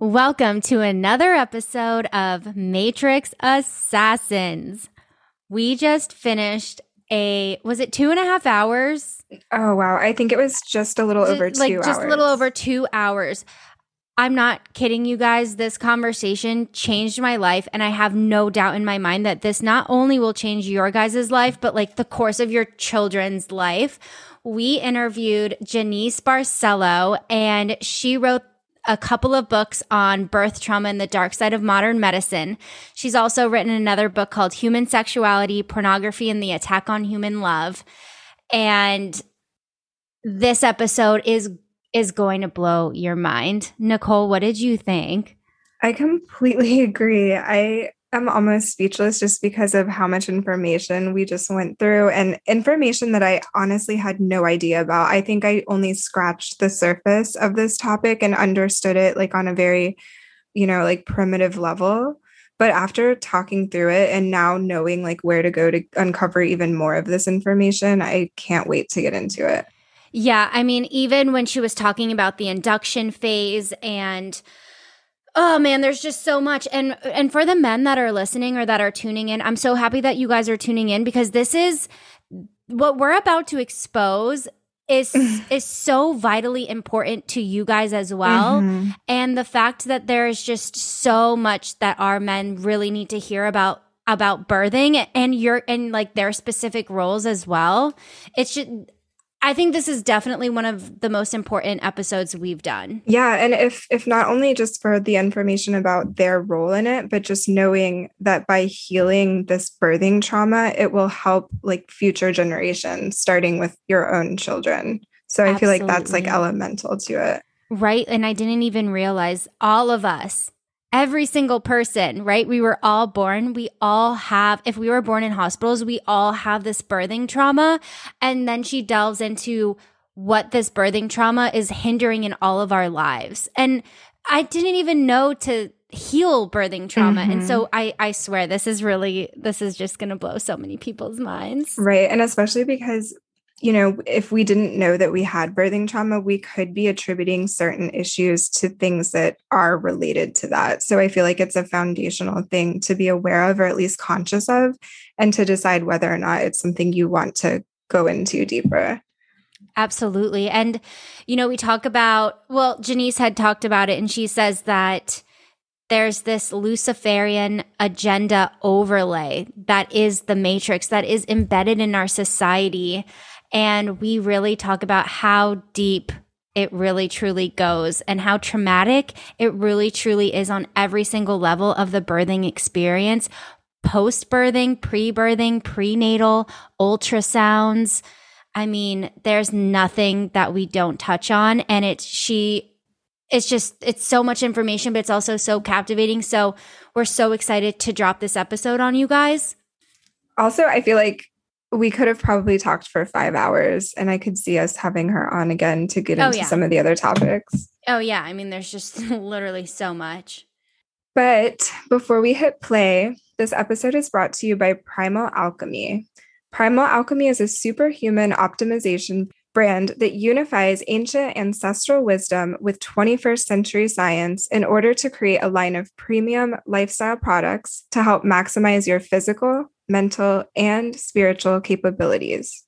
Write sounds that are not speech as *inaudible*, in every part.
Welcome to another episode of Matrix Assassins. We just finished a, was it two and a half hours? Oh, wow. I think it was just a little over two like hours. just a little over two hours. I'm not kidding you guys. This conversation changed my life. And I have no doubt in my mind that this not only will change your guys' life, but like the course of your children's life. We interviewed Jeanice Barcelo and she wrote a couple of books on birth trauma and the dark side of modern medicine. She's also written another book called Human Sexuality, Pornography, and the Attack on Human Love. And this episode is is going to blow your mind. Nicole, what did you think? I completely *laughs* agree. I am almost speechless just because of how much information we just went through and information that I honestly had no idea about. I think I only scratched the surface of this topic and understood it like on a very, you know, like primitive level. But after talking through it and now knowing like where to go to uncover even more of this information, I can't wait to get into it. Yeah, I mean, even when she was talking about the induction phase and oh man, there's just so much. And and for the men that are listening or that are tuning in, I'm so happy that you guys are tuning in because this is what we're about to expose is is so vitally important to you guys as well. Mhm. And the fact that there is just so much that our men really need to hear about about birthing and your and like their specific roles as well. It's just I think this is definitely one of the most important episodes we've done. Yeah, and if if not only just for the information about their role in it, but just knowing that by healing this birthing trauma, it will help like future generations starting with your own children. So I feel like that's like elemental to it. Right. And I didn't even realize all of us, every single person, right? We were all born. We all have, if we were born in hospitals, we all have this birthing trauma. And then she delves into what this birthing trauma is hindering in all of our lives. And I didn't even know to heal birthing trauma. And Mhm. so I, I swear this is really, this is just going to blow so many people's minds. Right. And especially because, you know, if we didn't know that we had birthing trauma, we could be attributing certain issues to things that are related to that. So I feel like it's a foundational thing to be aware of or at least conscious of and to decide whether or not it's something you want to go into deeper. Absolutely. And, you know, we talk about, well, Jeanice had talked about it, and she says that there's this Luciferian agenda overlay that is the matrix that is embedded in our society. And we really talk about how deep it really truly goes and how traumatic it really truly is on every single level of the birthing experience post birthing, pre birthing, prenatal, ultrasounds. I mean, there's nothing that we don't touch on. And it's, she, it's just, it's so much information, but it's also so captivating. So we're so excited to drop this episode on you guys. Also, I feel like we could have probably talked for five hours and I could see us having her on again to get Oh, into yeah. some of the other topics. Oh, yeah. I mean, there's just *laughs* literally so much. But before we hit play, this episode is brought to you by Primal Alchemy. Primal Alchemy is a superhuman optimization brand that unifies ancient ancestral wisdom with 21st century science in order to create a line of premium lifestyle products to help maximize your physical, mental, and spiritual capabilities.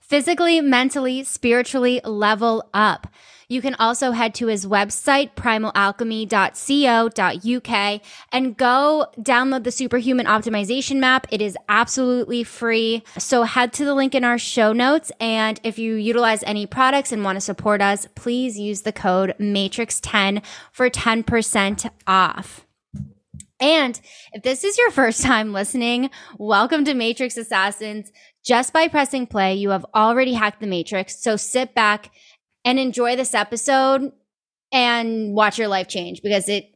physically, mentally, spiritually level up. You can also head to his website, primalalchemy.co.uk, and go download the Superhuman Optimization Map. It is absolutely free. So head to the link in our show notes. And if you utilize any products and want to support us, please use the code MATRIX10 for 10% off. And if this is your first time listening, welcome to Matrix Assassins. Just by pressing play, you have already hacked the Matrix. So sit back and enjoy this episode and watch your life change because it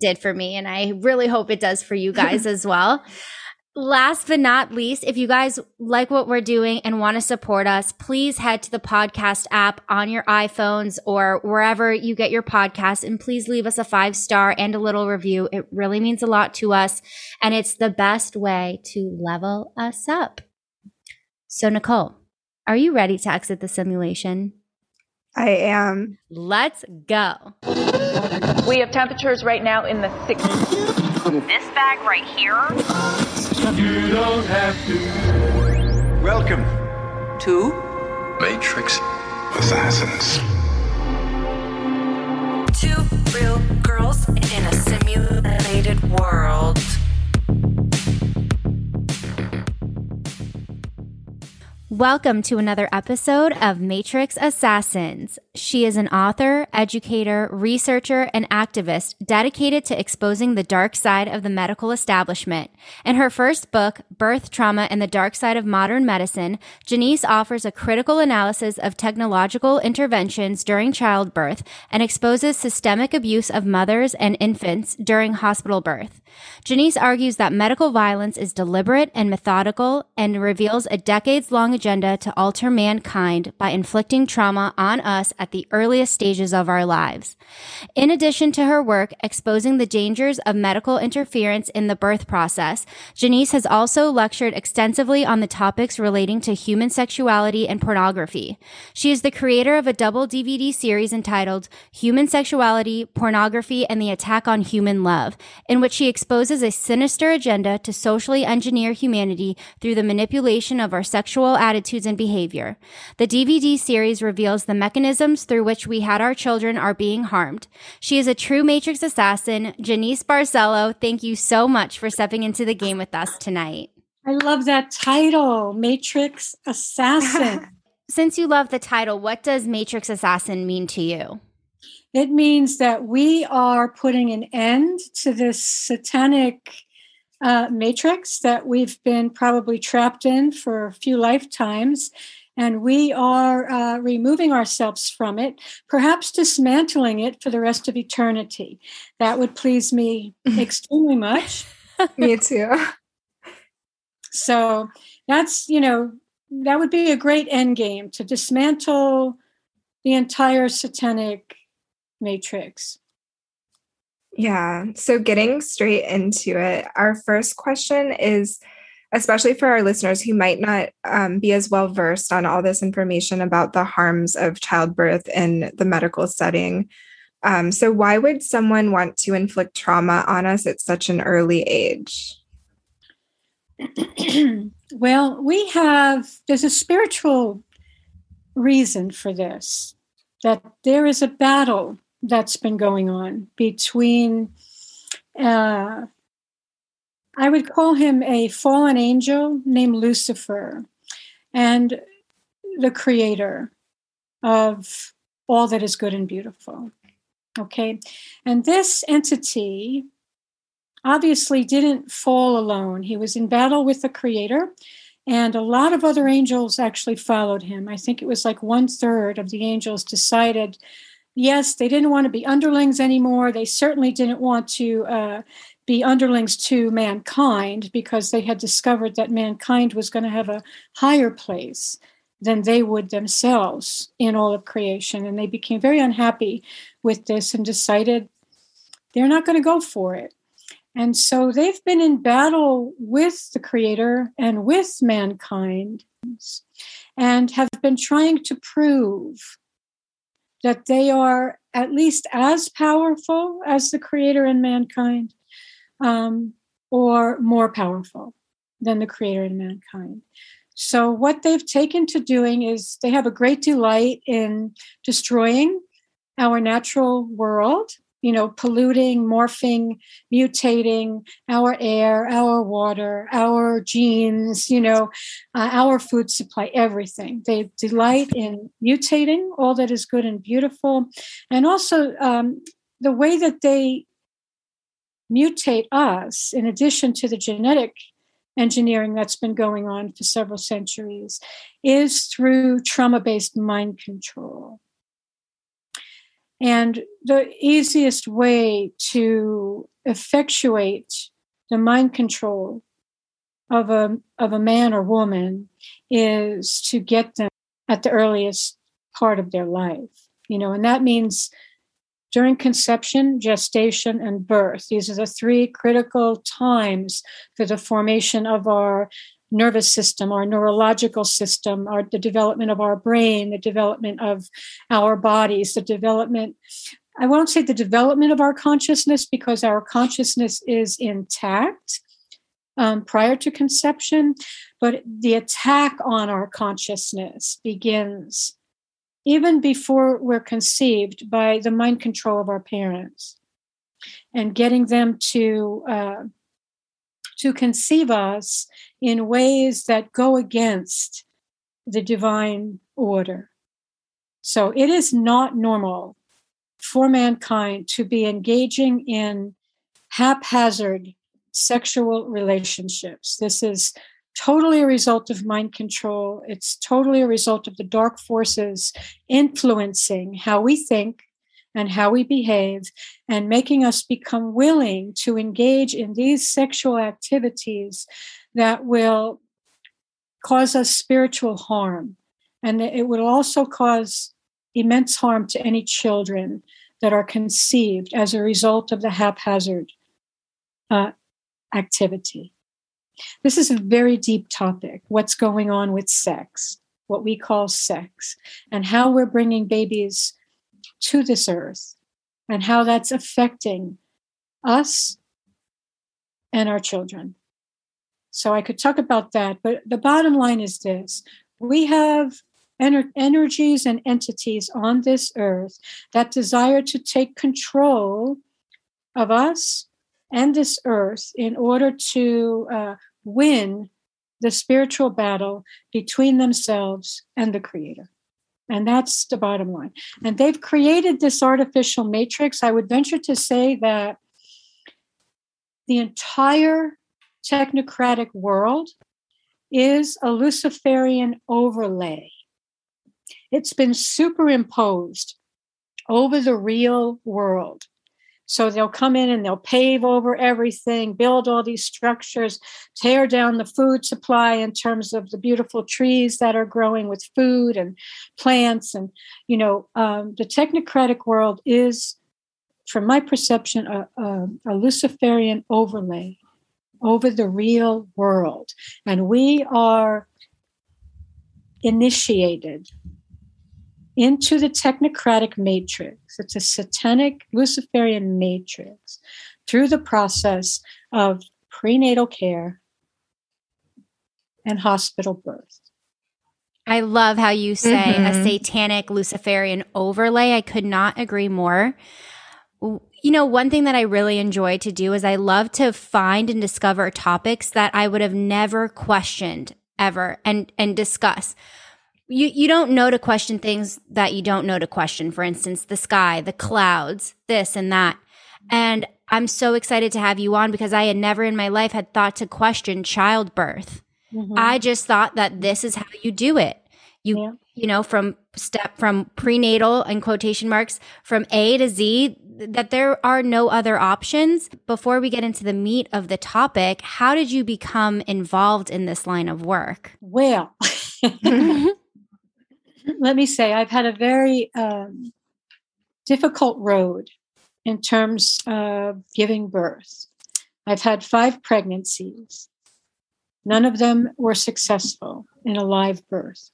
did for me. And I really hope it does for you guys *laughs* as well. Last but not least, if you guys like what we're doing and want to support us, please head to the podcast app on your iPhones or wherever you get your podcast and please leave us a five star and a little review. It really means a lot to us and it's the best way to level us up. So, Nicole, are you ready to exit the simulation? I am. Let's go. We have temperatures right now in the 60s. This bag right here. You don't have to. Welcome to Matrix Assassins. Two real girls in a simulated world. Welcome to another episode of Matrix Assassins. She is an author, educator, researcher, and activist dedicated to exposing the dark side of the medical establishment. In her first book, Birth Trauma and the Dark Side of Modern Medicine, Jeanice offers a critical analysis of technological interventions during childbirth and exposes systemic abuse of mothers and infants during hospital birth. Jeanice argues that medical violence is deliberate and methodical and reveals a decades long agenda to alter mankind by inflicting trauma on us at the earliest stages of our lives. In addition to her work exposing the dangers of medical interference in the birth process, Jeanice has also lectured extensively on the topics relating to human sexuality and pornography. She is the creator of a double DVD series entitled Human Sexuality, Pornography, and the Attack on Human Love, in which she exposes a sinister agenda to socially engineer humanity through the manipulation of our sexual attitudes and behavior. The DVD series reveals the mechanisms through which we had our children are being harmed. She is a true Matrix assassin. Jeanice Barcelo, thank you so much for stepping into the game with us tonight. I love that title, Matrix Assassin. *laughs* Since you love the title, what does Matrix Assassin mean to you? It means that we are putting an end to this satanic uh, matrix that we've been probably trapped in for a few lifetimes. And we are uh, removing ourselves from it, perhaps dismantling it for the rest of eternity. That would please me *laughs* extremely much. me too. *laughs* So that's, you know, that would be a great end game to dismantle the entire satanic matrix. Yeah. So getting straight into it, our first question is especially for our listeners who might not um, be as well versed on all this information about the harms of childbirth in the medical setting. Um, so, why would someone want to inflict trauma on us at such an early age? *clears throat* well, we have, there's a spiritual reason for this, that there is a battle that's been going on between, uh, I would call him a fallen angel named Lucifer and the creator of all that is good and beautiful. Okay. And this entity obviously didn't fall alone. He was in battle with the creator, and a lot of other angels actually followed him. I think it was like one third of the angels decided yes, they didn't want to be underlings anymore. They certainly didn't want to uh, be underlings to mankind because they had discovered that mankind was going to have a higher place than they would themselves in all of creation. And they became very unhappy with this and decided they're not going to go for it. And so they've been in battle with the Creator and with mankind and have been trying to prove that they are at least as powerful as the creator and mankind, um, or more powerful than the creator and mankind. So, what they've taken to doing is they have a great delight in destroying our natural world you know, polluting, morphing, mutating our air, our water, our genes, you know, uh, our food supply, everything. They delight in mutating all that is good and beautiful. And also um, the way that they mutate us, in addition to the genetic engineering that's been going on for several centuries, is through trauma based mind control. And the easiest way to effectuate the mind control of a, of a man or woman is to get them at the earliest part of their life. You know, and that means during conception, gestation, and birth. These are the three critical times for the formation of our nervous system, our neurological system, our the development of our brain, the development of our bodies, the development I won't say the development of our consciousness because our consciousness is intact um, prior to conception, but the attack on our consciousness begins even before we're conceived by the mind control of our parents and getting them to uh, to conceive us in ways that go against the divine order. So it is not normal for mankind to be engaging in haphazard sexual relationships. This is totally a result of mind control. It's totally a result of the dark forces influencing how we think and how we behave and making us become willing to engage in these sexual activities that will cause us spiritual harm. And it will also cause immense harm to any children that are conceived as a result of the haphazard uh, activity. This is a very deep topic what's going on with sex, what we call sex, and how we're bringing babies to this earth, and how that's affecting us and our children. So I could talk about that, but the bottom line is this we have ener- energies and entities on this earth that desire to take control of us and this earth in order to uh, win the spiritual battle between themselves and the creator. And that's the bottom line. And they've created this artificial matrix. I would venture to say that the entire technocratic world is a Luciferian overlay. It's been superimposed over the real world. So they'll come in and they'll pave over everything, build all these structures, tear down the food supply in terms of the beautiful trees that are growing with food and plants. And, you know, um, the technocratic world is, from my perception, a, a, a Luciferian overlay over the real world. And we are initiated into the technocratic matrix. It's a satanic Luciferian matrix through the process of prenatal care and hospital birth. I love how you say mm-hmm. a satanic Luciferian overlay. I could not agree more. You know, one thing that I really enjoy to do is I love to find and discover topics that I would have never questioned ever and and discuss you you don't know to question things that you don't know to question. For instance the sky the clouds this and that. And i'm so excited to have you on because i had never in my life had thought to question childbirth. Mm-hmm. i just thought that this is how you do it. You yeah. you know from step from prenatal and quotation marks from a to z that there are no other options. Before we get into the meat of the topic how did you become involved in this line of work? Well *laughs* *laughs* let me say, I've had a very um, difficult road in terms of giving birth. I've had five pregnancies. None of them were successful in a live birth.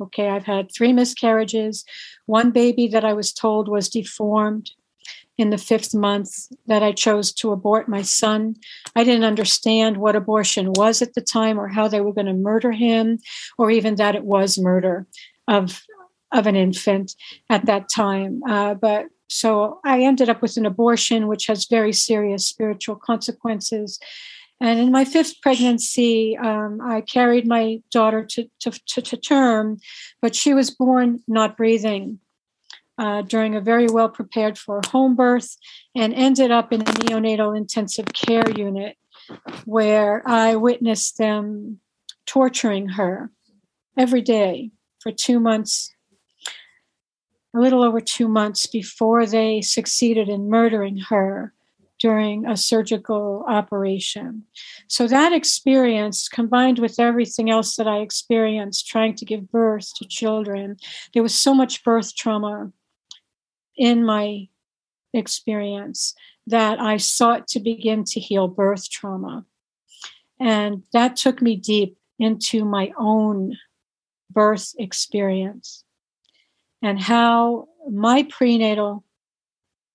Okay, I've had three miscarriages, one baby that I was told was deformed in the fifth month that I chose to abort my son. I didn't understand what abortion was at the time or how they were going to murder him or even that it was murder of of an infant at that time. Uh, but so I ended up with an abortion, which has very serious spiritual consequences. And in my fifth pregnancy, um, I carried my daughter to, to, to, to, term, but she was born not breathing uh, during a very well prepared for home birth and ended up in a neonatal intensive care unit where I witnessed them torturing her every day for two months, a little over two months before they succeeded in murdering her during a surgical operation. So that experience, combined with everything else that I experienced trying to give birth to children, there was so much birth trauma in my experience that I sought to begin to heal birth trauma. And that took me deep into my own birth experience and how my prenatal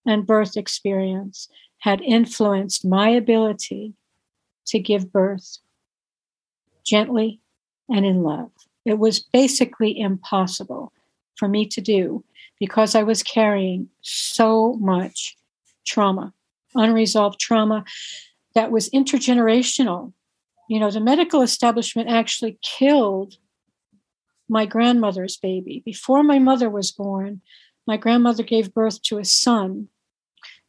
and birth experience had influenced my ability to give birth gently and in love. It was basically impossible for me to do because I was carrying so much trauma, unresolved trauma that was intergenerational. You know, the medical establishment actually killed my grandmother's baby. Before my mother was born, my grandmother gave birth to a son.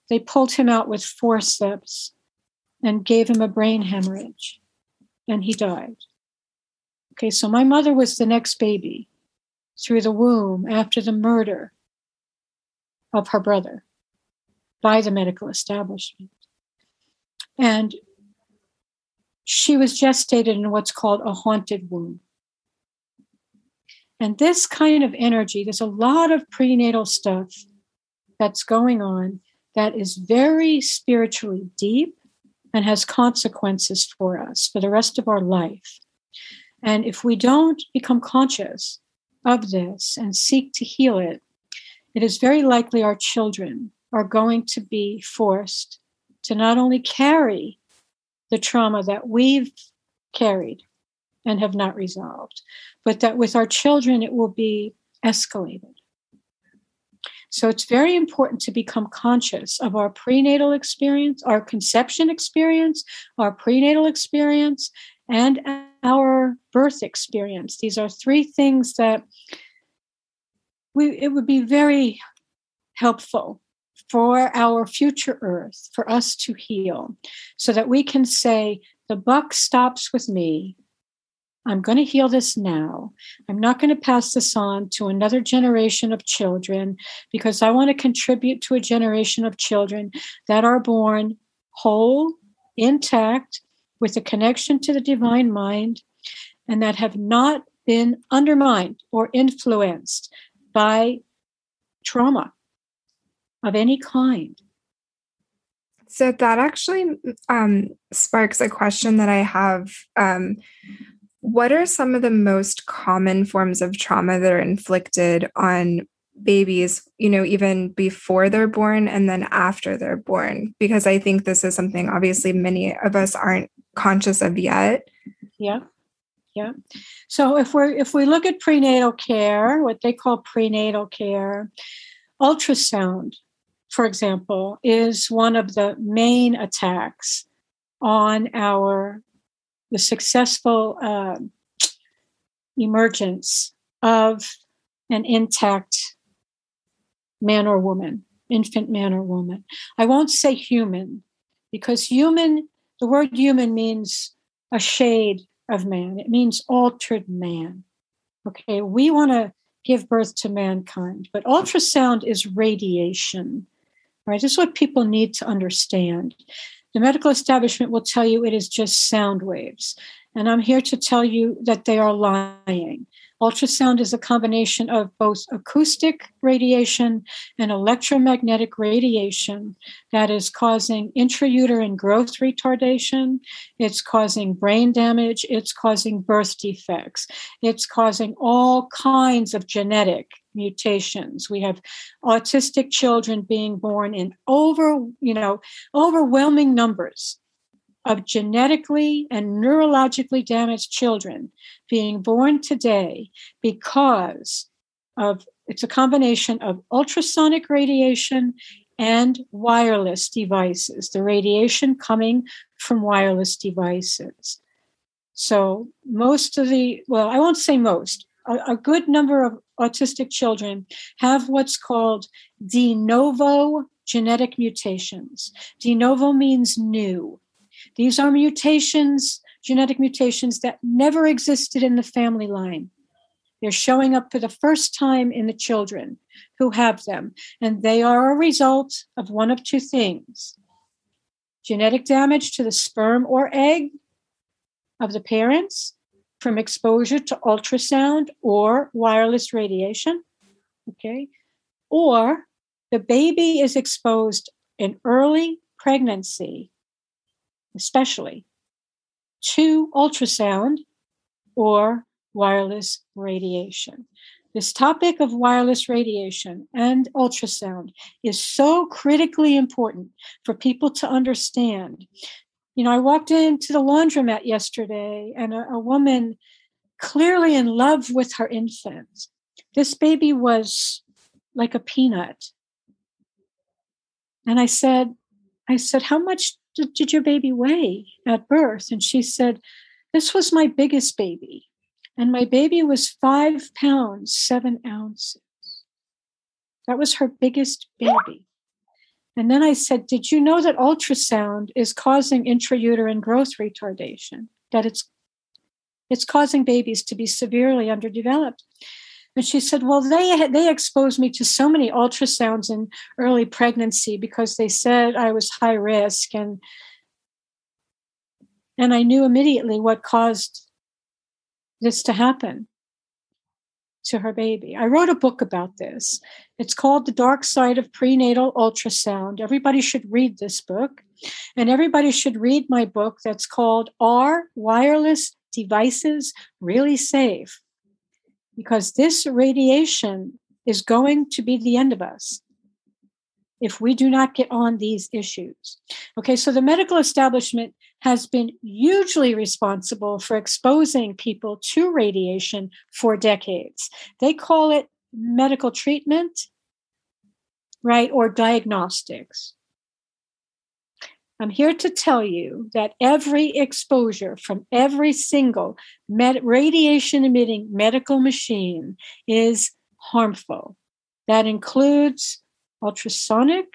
They pulled him out with forceps and gave him a brain hemorrhage, and he died. Okay, so my mother was the next baby through the womb after the murder of her brother by the medical establishment. And she was gestated in what's called a haunted womb. And this kind of energy, there's a lot of prenatal stuff that's going on that is very spiritually deep and has consequences for us for the rest of our life. And if we don't become conscious of this and seek to heal it, it is very likely our children are going to be forced to not only carry the trauma that we've carried and have not resolved, but that with our children it will be escalated. So it's very important to become conscious of our prenatal experience, our conception experience, our prenatal experience, and our birth experience. These are three things that we it would be very helpful for our future earth for us to heal so that we can say the buck stops with me I'm going to heal this now. I'm not going to pass this on to another generation of children because I want to contribute to a generation of children that are born whole, intact, with a connection to the divine mind, and that have not been undermined or influenced by trauma of any kind. So that actually um, sparks a question that I have. Um, what are some of the most common forms of trauma that are inflicted on babies, you know, even before they're born and then after they're born? Because I think this is something obviously many of us aren't conscious of yet. Yeah. Yeah. So if we're if we look at prenatal care, what they call prenatal care, ultrasound, for example, is one of the main attacks on our the successful uh, emergence of an intact man or woman, infant man or woman. I won't say human because human, the word human means a shade of man, it means altered man. Okay, we want to give birth to mankind, but ultrasound is radiation, right? This is what people need to understand. The medical establishment will tell you it is just sound waves. And I'm here to tell you that they are lying. Ultrasound is a combination of both acoustic radiation and electromagnetic radiation that is causing intrauterine growth retardation. It's causing brain damage. It's causing birth defects. It's causing all kinds of genetic mutations. We have autistic children being born in over, you know, overwhelming numbers of genetically and neurologically damaged children being born today because of it's a combination of ultrasonic radiation and wireless devices, the radiation coming from wireless devices. So, most of the, well, I won't say most, a, a good number of autistic children have what's called de novo genetic mutations. De novo means new. These are mutations, genetic mutations that never existed in the family line. They're showing up for the first time in the children who have them, and they are a result of one of two things genetic damage to the sperm or egg of the parents from exposure to ultrasound or wireless radiation. Okay. Or the baby is exposed in early pregnancy especially, to ultrasound or wireless radiation. this topic of wireless radiation and ultrasound is so critically important for people to understand. You know, I walked into the laundromat yesterday and a, a woman clearly in love with her infant. This baby was like a peanut. And I said, I said, How much did, did your baby weigh at birth? And she said, This was my biggest baby. And my baby was five pounds, seven ounces. That was her biggest baby. And then I said, Did you know that ultrasound is causing intrauterine growth retardation? That it's it's causing babies to be severely underdeveloped. And she said, "Well, they they exposed me to so many ultrasounds in early pregnancy because they said I was high risk, and and I knew immediately what caused this to happen to her baby. I wrote a book about this. It's called The Dark Side of Prenatal Ultrasound. Everybody should read this book, and everybody should read my book that's called Are Wireless Devices Really Safe? because this radiation is going to be the end of us if we do not get on these issues. Okay, so the medical establishment has been hugely responsible for exposing people to radiation for decades. They call it medical treatment, right, or diagnostics. I'm here to tell you that every exposure from every single med- radiation emitting medical machine is harmful. That includes ultrasonic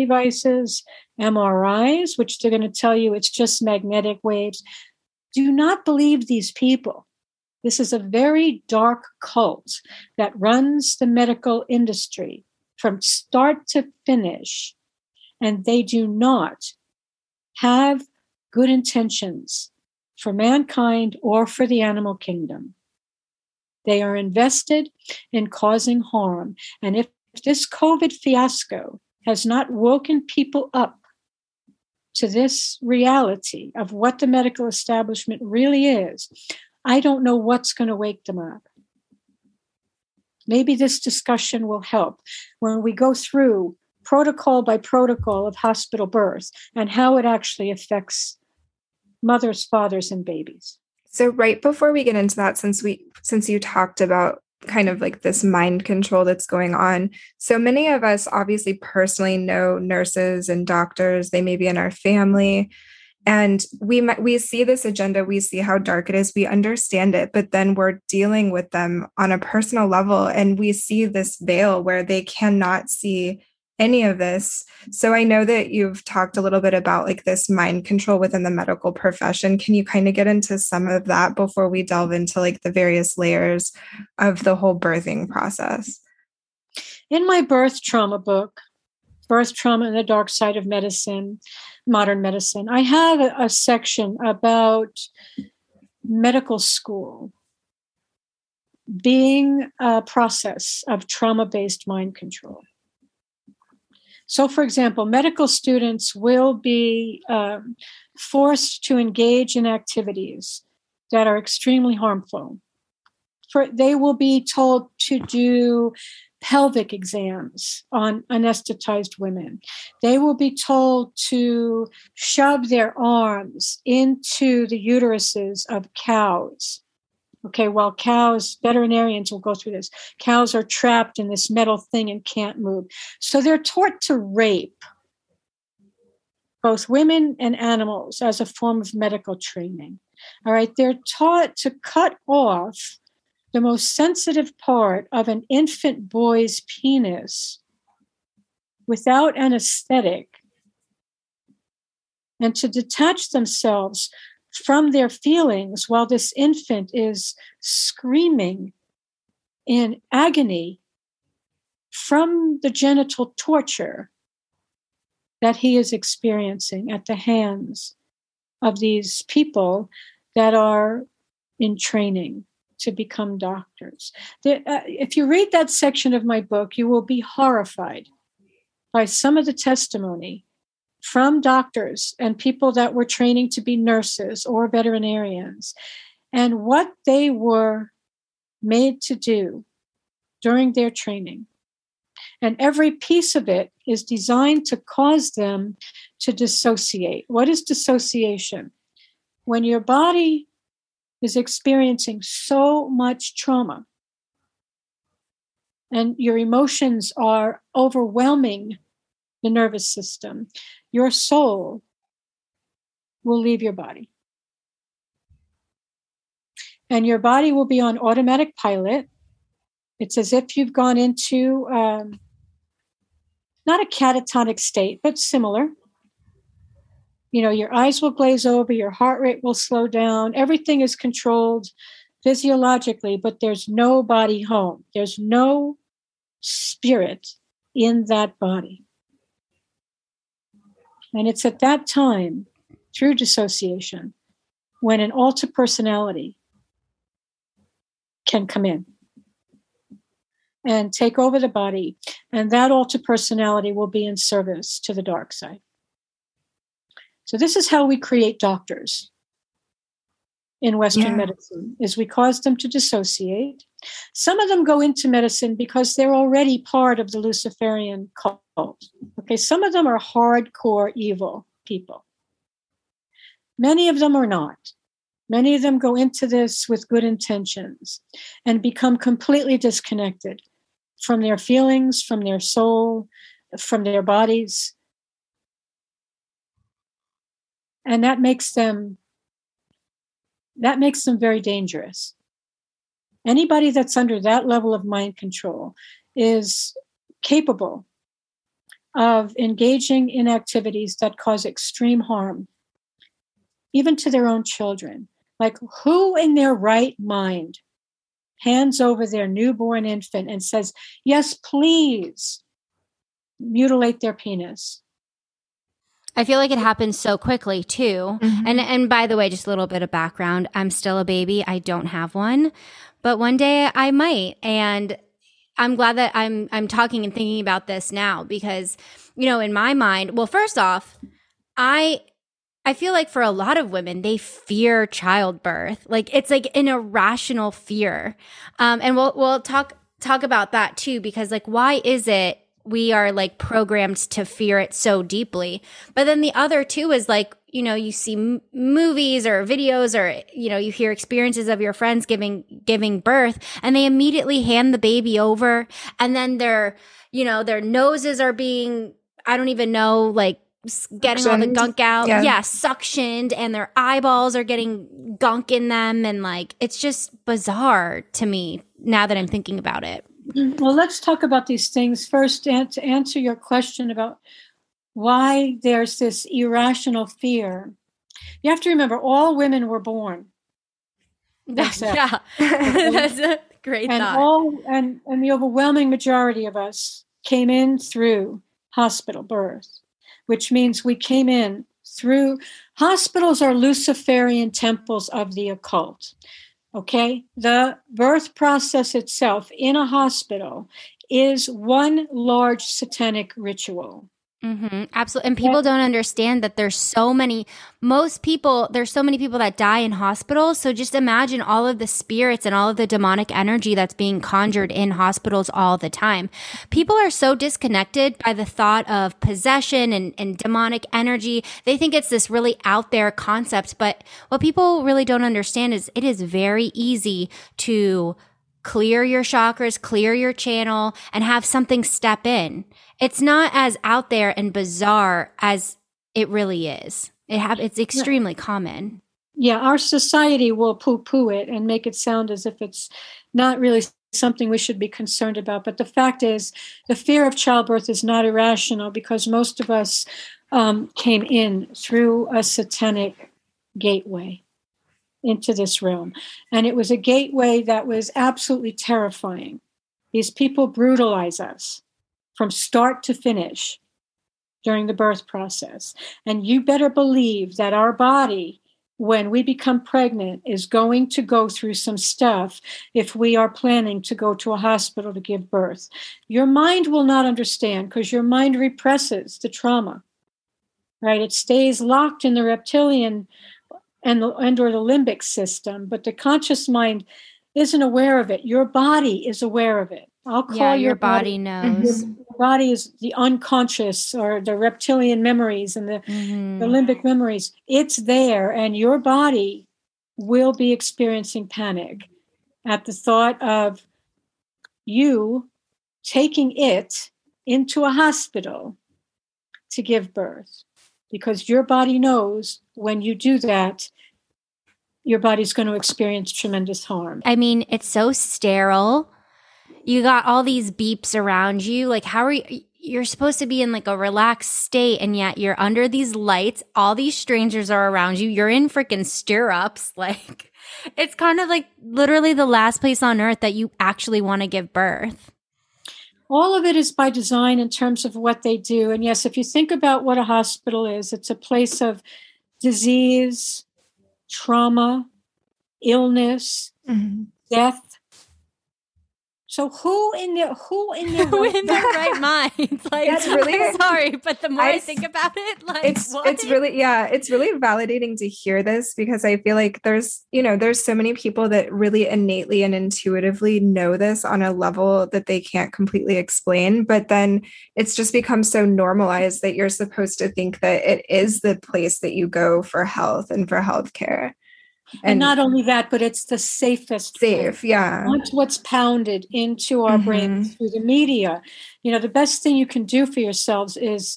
devices, MRIs, which they're going to tell you it's just magnetic waves. Do not believe these people. This is a very dark cult that runs the medical industry from start to finish and they do not have good intentions for mankind or for the animal kingdom. They are invested in causing harm. And if this COVID fiasco has not woken people up to this reality of what the medical establishment really is, I don't know what's going to wake them up. Maybe this discussion will help when we go through protocol by protocol of hospital birth and how it actually affects mothers, fathers, and babies. So right before we get into that, since we since you talked about kind of like this mind control that's going on. So many of us obviously personally know nurses and doctors, they may be in our family. And we we see this agenda, we see how dark it is, we understand it, but then we're dealing with them on a personal level and we see this veil where they cannot see any of this. So I know that you've talked a little bit about like this mind control within the medical profession. Can you kind of get into some of that before we delve into like the various layers of the whole birthing process? In my birth trauma book, Birth Trauma and the Dark Side of Medicine, Modern Medicine, I have a, section about medical school being a process of trauma based mind control. So, for example, medical students will be um, forced to engage in activities that are extremely harmful. For, they will be told to do pelvic exams on anesthetized women. They will be told to shove their arms into the uteruses of cows Okay, while cows, veterinarians will go through this. Cows are trapped in this metal thing and can't move. So they're taught to rape both women and animals as a form of medical training. All right, they're taught to cut off the most sensitive part of an infant boy's penis without anesthetic and to detach themselves from their feelings while this infant is screaming in agony from the genital torture that he is experiencing at the hands of these people that are in training to become doctors. The, uh, if you read that section of my book, you will be horrified by some of the testimony from doctors and people that were training to be nurses or veterinarians. And what they were made to do during their training. And every piece of it is designed to cause them to dissociate. What is dissociation? When your body is experiencing so much trauma and your emotions are overwhelming the nervous system, your soul will leave your body. And your body will be on automatic pilot. It's as if you've gone into um, not a catatonic state, but similar. You know, your eyes will glaze over, your heart rate will slow down, everything is controlled physiologically, but there's no body home. There's no spirit in that body. And it's at that time, through dissociation, when an alter personality can come in and take over the body. And that alter personality will be in service to the dark side. So this is how we create doctors in Western yeah. medicine is we cause them to dissociate. Some of them go into medicine because they're already part of the Luciferian cult. Okay, some of them are hardcore evil people. Many of them are not. Many of them go into this with good intentions and become completely disconnected from their feelings, from their soul, from their bodies. And that makes them that makes them very dangerous. Anybody that's under that level of mind control is capable of engaging in activities that cause extreme harm, even to their own children. Like, who in their right mind hands over their newborn infant and says, Yes, please mutilate their penis. I feel like it happens so quickly too. Mm-hmm. And and by the way, just a little bit of background. I'm still a baby. I don't have one, but one day I might. And I'm glad that I'm I'm talking and thinking about this now because you know, in my mind, well, first off, I I feel like for a lot of women, they fear childbirth. Like it's like an irrational fear. Um, and we'll we'll talk talk about that too because like why is it we are like programmed to fear it so deeply? But then the other too is like you know you see m- movies or videos or you know you hear experiences of your friends giving giving birth and they immediately hand the baby over and then their you know their noses are being I don't even know like getting suctioned. all the gunk out. Yeah. yeah, suctioned, and their eyeballs are getting gunk in them. And like, it's just bizarre to me now that I'm thinking about it. Well, let's talk about these things first. And to answer your question about why there's this irrational fear, you have to remember all women were born. That's *laughs* yeah, *laughs* that's a great and thought. All and and the overwhelming majority of us came in through hospital birth which means we came in through hospitals are Luciferian temples of the occult. Okay, the birth process itself in a hospital is one large satanic ritual. Mm-hmm. Absolutely. And people don't understand that there's so many, most people, there's so many people that die in hospitals. So just imagine all of the spirits and all of the demonic energy that's being conjured in hospitals all the time. People are so disconnected by the thought of possession and, and demonic energy. They think it's this really out there concept. But what people really don't understand is it is very easy to clear your chakras, clear your channel, and have something step in. It's not as out there and bizarre as it really is. It have it's extremely common. Yeah, our society will poo-poo it and make it sound as if it's not really something we should be concerned about. But the fact is, the fear of childbirth is not irrational because most of us um, came in through a satanic gateway into this realm. And it was a gateway that was absolutely terrifying. These people brutalize us from start to finish during the birth process. And you better believe that our body, when we become pregnant, is going to go through some stuff if we are planning to go to a hospital to give birth. Your mind will not understand because your mind represses the trauma, right? It stays locked in the reptilian and the and or the limbic system but the conscious mind isn't aware of it your body is aware of it I'll call yeah, your, your body, Your knows. Body is the unconscious or the reptilian memories and the, Mhm. the limbic memories. It's there, and your body will be experiencing panic at the thought of you taking it into a hospital to give birth because your body knows when you do that your body's going to experience tremendous harm I mean, it's so sterile. You got all these beeps around you. Like, how are you? You're supposed to be in like a relaxed state, and yet you're under these lights. All these strangers are around you. You're in freaking stirrups. *laughs* Like, it's kind of like literally the last place on earth that you actually want to give birth. all of it is by design in terms of what they do and yes if you think about what a hospital is it's a place of disease trauma illness Mhm. death so who in their who in their Who in their *laughs* right mind? Like, It's *laughs* really- I'm sorry, but the more I, I- think about it, like, it's what? it's really yeah it's really validating to hear this because i feel like there's you know there's so many people that really innately and intuitively know this on a level that they can't completely explain but then it's just become so normalized that you're supposed to think that it is the place that you go for health and for healthcare and not only that but it's the safest place. safe yeah That's what's pounded into our brains through the media. You know, the best thing you can do for yourselves is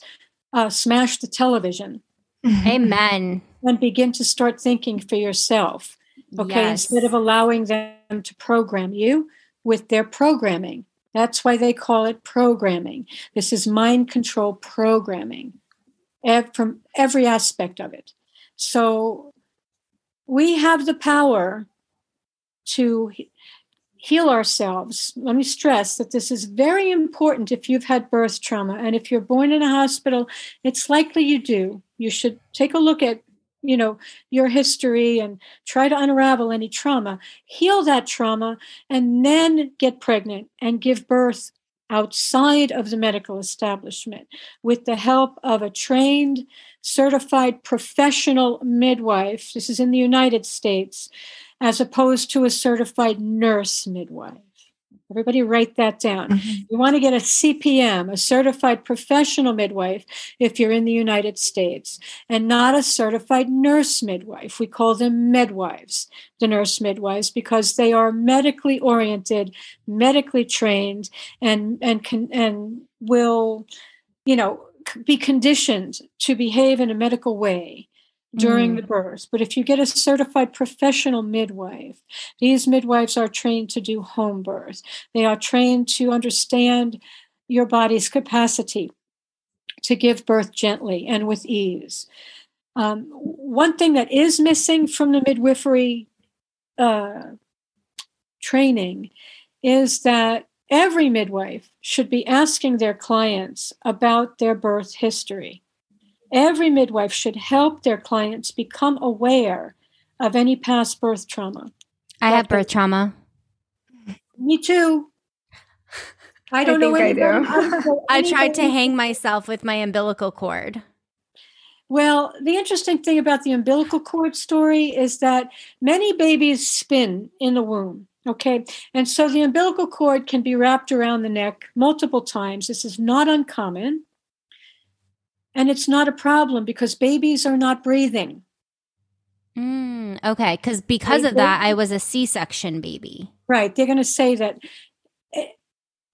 uh, smash the television *laughs* Amen. and begin to start thinking for yourself. Okay, Yes. instead of allowing them to program you with their programming. That's why they call it programming. This is mind control programming ev- from every aspect of it. So we have the power to heal ourselves. Let me stress that this is very important if you've had birth trauma and if you're born in a hospital, it's likely you do. You should take a look at you know your history and try to unravel any trauma heal that trauma and then get pregnant and give birth outside of the medical establishment with the help of a trained certified professional midwife. This is in the united states as opposed to a certified nurse midwife everybody write that down Mhm. you want to get a CPM, a certified professional midwife, if you're in the United States, and not a certified nurse midwife. We call them midwives, the nurse midwives, because they are medically oriented, medically trained, and and can and will, you know, be conditioned to behave in a medical way during the birth. But if you get a certified professional midwife, these midwives are trained to do home birth. They are trained to understand your body's capacity to give birth gently and with ease. Um, one thing that is missing from the midwifery uh, training is that every midwife should be asking their clients about their birth history. Every midwife should help their clients become aware of any past birth trauma. I have birth trauma. Me too. I don't know think I anybody- do. I don't *laughs* I tried to hang myself with my umbilical cord. Well, the interesting thing about the umbilical cord story is that many babies spin in the womb. Okay. And so the umbilical cord can be wrapped around the neck multiple times. This is not uncommon. And it's not a problem because babies are not breathing. Mm, okay, because because of that, I was a C-section baby. Right. They're going to say that eh,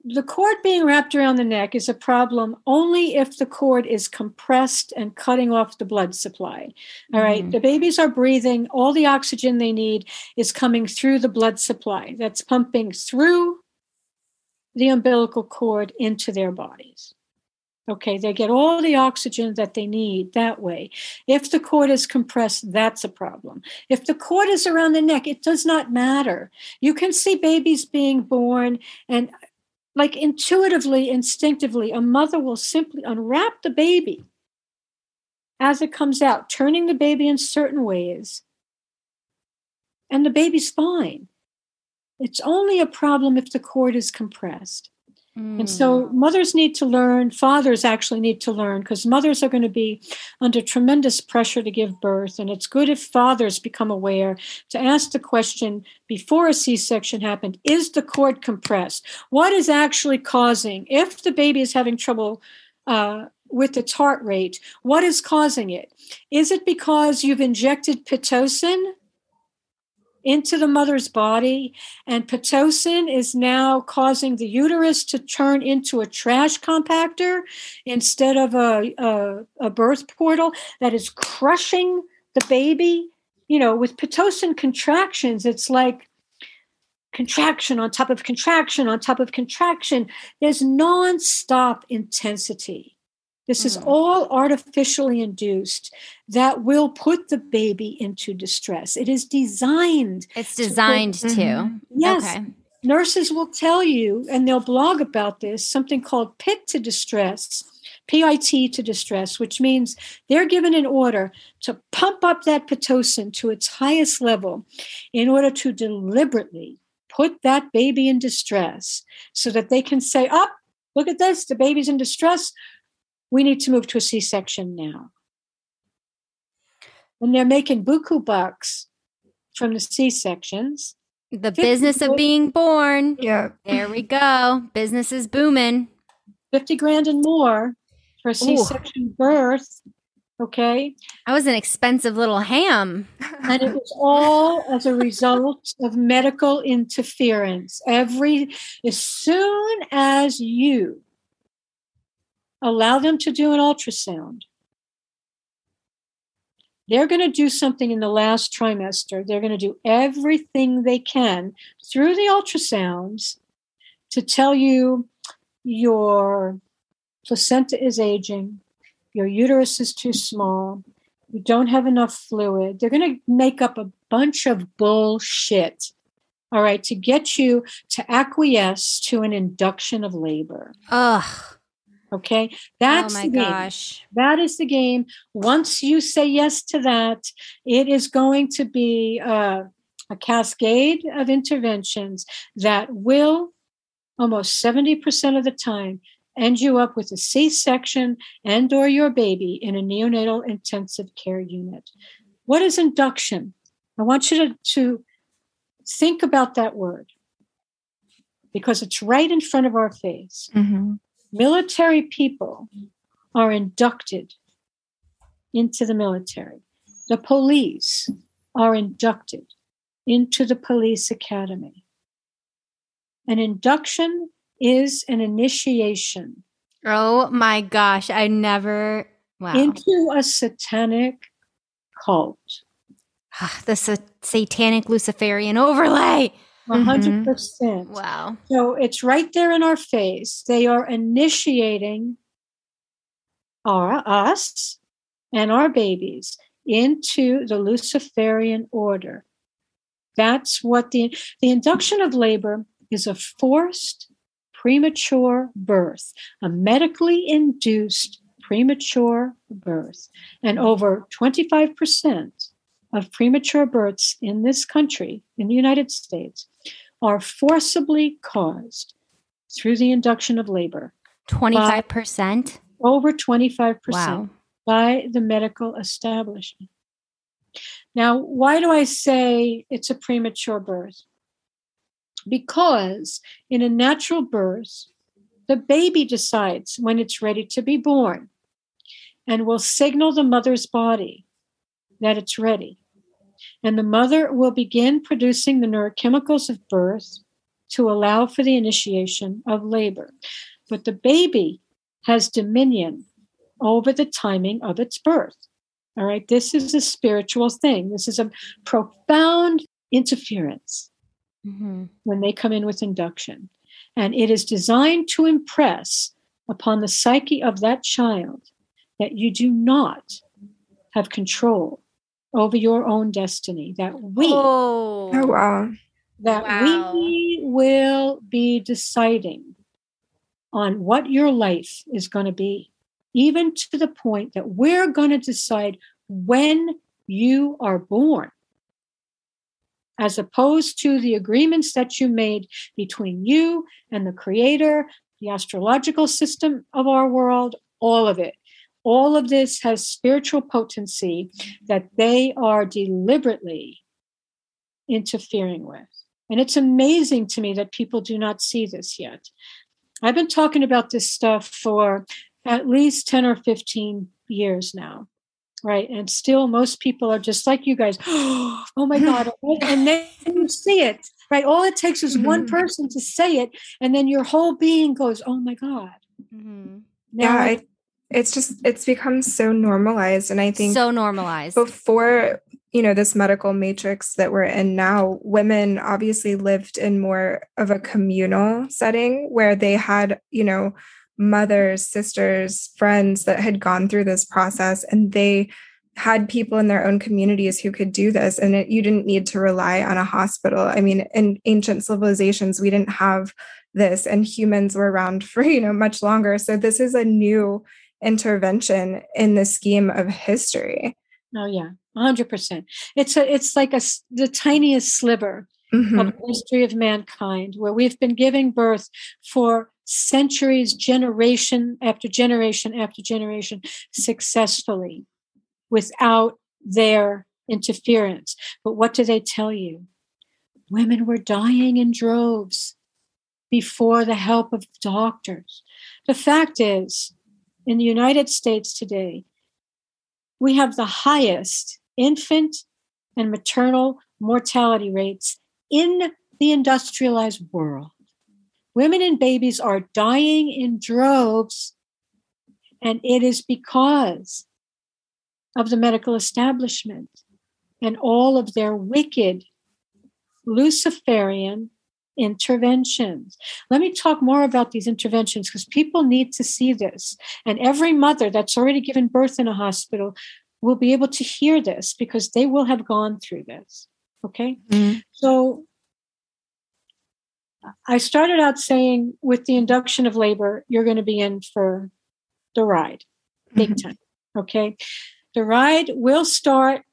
the cord being wrapped around the neck is a problem only if the cord is compressed and cutting off the blood supply. All right. Mhm. The babies are breathing, all the oxygen they need is coming through the blood supply that's pumping through the umbilical cord into their bodies. Okay, they get all the oxygen that they need that way. If the cord is compressed, that's a problem. If the cord is around the neck, it does not matter. You can see babies being born, and like intuitively, instinctively, a mother will simply unwrap the baby as it comes out, turning the baby in certain ways, and the baby's fine. It's only a problem if the cord is compressed. And so mothers need to learn, fathers actually need to learn, because mothers are going to be under tremendous pressure to give birth. And it's good if fathers become aware to ask the question before a C section happened is the cord compressed? What is actually causing, if the baby is having trouble uh, with its heart rate, what is causing it? Is it because you've injected Pitocin? Into the mother's body, and Pitocin is now causing the uterus to turn into a trash compactor instead of a, a, a birth portal that is crushing the baby. You know, with Pitocin contractions, it's like contraction on top of contraction on top of contraction. There's nonstop intensity. This is mm. all artificially induced that will put the baby into distress. It is designed. It's designed to. to. Yes. Okay. Nurses will tell you, and they'll blog about this, something called PIT to distress, PIT to distress, which means they're given an order to pump up that Pitocin to its highest level in order to deliberately put that baby in distress so that they can say, Up, look at this, the baby's in distress we need to move to a C-section now. And they're making buku bucks from the C-sections. The business of being born. Yeah. There we go. Business is booming. 50 grand and more for a C-section birth. Okay. I was an expensive little ham. *laughs* and it was all as a result of medical interference. Every as soon as you allow them to do an ultrasound. They're going to do something in the last trimester. They're going to do everything they can through the ultrasounds to tell you your placenta is aging, your uterus is too small, you don't have enough fluid. They're going to make up a bunch of bullshit, all right, to get you to acquiesce to an induction of labor. Ugh. Okay, that's oh my the game. gosh. That is the game. Once you say yes to that, it is going to be uh, a cascade of interventions that will almost 70% of the time end you up with a C-section and or your baby in a neonatal intensive care unit. What is induction? I want you to, to think about that word because it's right in front of our face. Mm-hmm. Military people are inducted into the military. The police are inducted into the police academy. An induction is an initiation Oh my gosh. I never. Wow. into a satanic cult. Ah, the sa- satanic Luciferian overlay. Mm-hmm. A 100%. percent Wow. So it's right there in our face. They are initiating our us and our babies into the Luciferian order. That's what the the induction of labor is a forced premature birth, a medically induced premature birth. And over 25% of premature births in this country, in the United States, are forcibly caused through the induction of labor. 25%. Over 25% Wow. by the medical establishment. Now, why do I say it's a premature birth? Because in a natural birth, the baby decides when it's ready to be born and will signal the mother's body that it's ready. And the mother will begin producing the neurochemicals of birth to allow for the initiation of labor. But the baby has dominion over the timing of its birth. All right, this is a spiritual thing. This is a profound interference hmm when they come in with induction. And it is designed to impress upon the psyche of that child that you do not have control over your own destiny, that we Oh. Oh wow. that Wow. we will be deciding on what your life is going to be, even to the point that we're going to decide when you are born, as opposed to the agreements that you made between you and the Creator the astrological system of our world, all of it. All of this has spiritual potency that they are deliberately interfering with. And it's amazing to me that people do not see this yet. I've been talking about this stuff for at least 10 or 15 years now right and still most people are just like you guys *gasps* oh my god *laughs* and then you see it right all it takes is mm-hmm. one person to say it and then your whole being goes oh my god mm-hmm. yeah I, it's just it's become so normalized. And i think so normalized. before you know this medical matrix that we're in now women obviously lived in more of a communal setting where they had you know mothers, sisters, friends that had gone through this process and they had people in their own communities who could do this. And it, you didn't need to rely on a hospital. I mean in ancient civilizations we didn't have this and humans were around *laughs* for you know much longer. So this is a new intervention in the scheme of history oh yeah 100% it's a it's like a the tiniest sliver mm-hmm. of the history of mankind where we've been giving birth for centuries, generation after generation after generation, successfully without their interference. But what do they tell you? Women were dying in droves before the help of doctors. The fact is, in the United States today, we have the highest infant and maternal mortality rates in the industrialized world. Women and babies are dying in droves, and it is because of the medical establishment and all of their wicked Luciferian interventions. Let me talk more about these interventions because people need to see this. And every mother that's already given birth in a hospital will be able to hear this because they will have gone through this. Okay. Mm-hmm. So I started out saying with the induction of labor, you're going to be in for the ride, big mm-hmm. time. Okay. The ride will start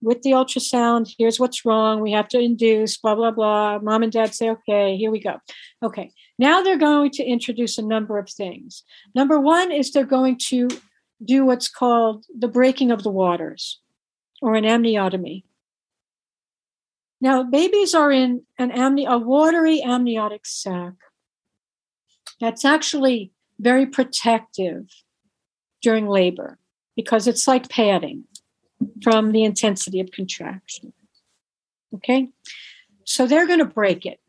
with the ultrasound. Here's what's wrong. We have to induce, blah, blah, blah. Mom and dad say, okay, here we go. Okay. Now they're going to introduce a number of things. Number one is they're going to do what's called the breaking of the waters or an amniotomy. Now, babies are in an amni- a watery amniotic sac. That's actually very protective during labor because it's like padding from the intensity of contraction. Okay? So they're going to break it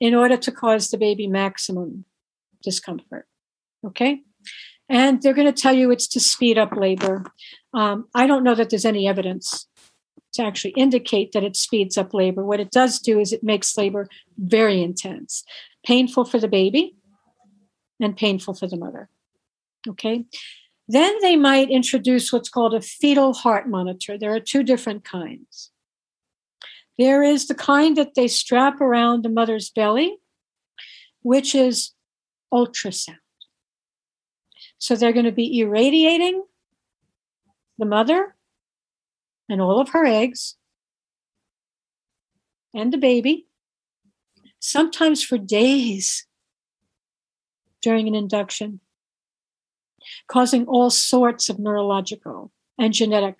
in order to cause the baby maximum discomfort. Okay? And they're going to tell you it's to speed up labor. Um, I don't know that there's any evidence to actually indicate that it speeds up labor. What it does do is it makes labor very intense, painful for the baby and painful for the mother. Okay. Then they might introduce what's called a fetal heart monitor. There are two different kinds. There is the kind that they strap around the mother's belly, which is ultrasound. So they're going to be irradiating the mother and all of her eggs and the baby, sometimes for days during an induction, causing all sorts of neurological and genetic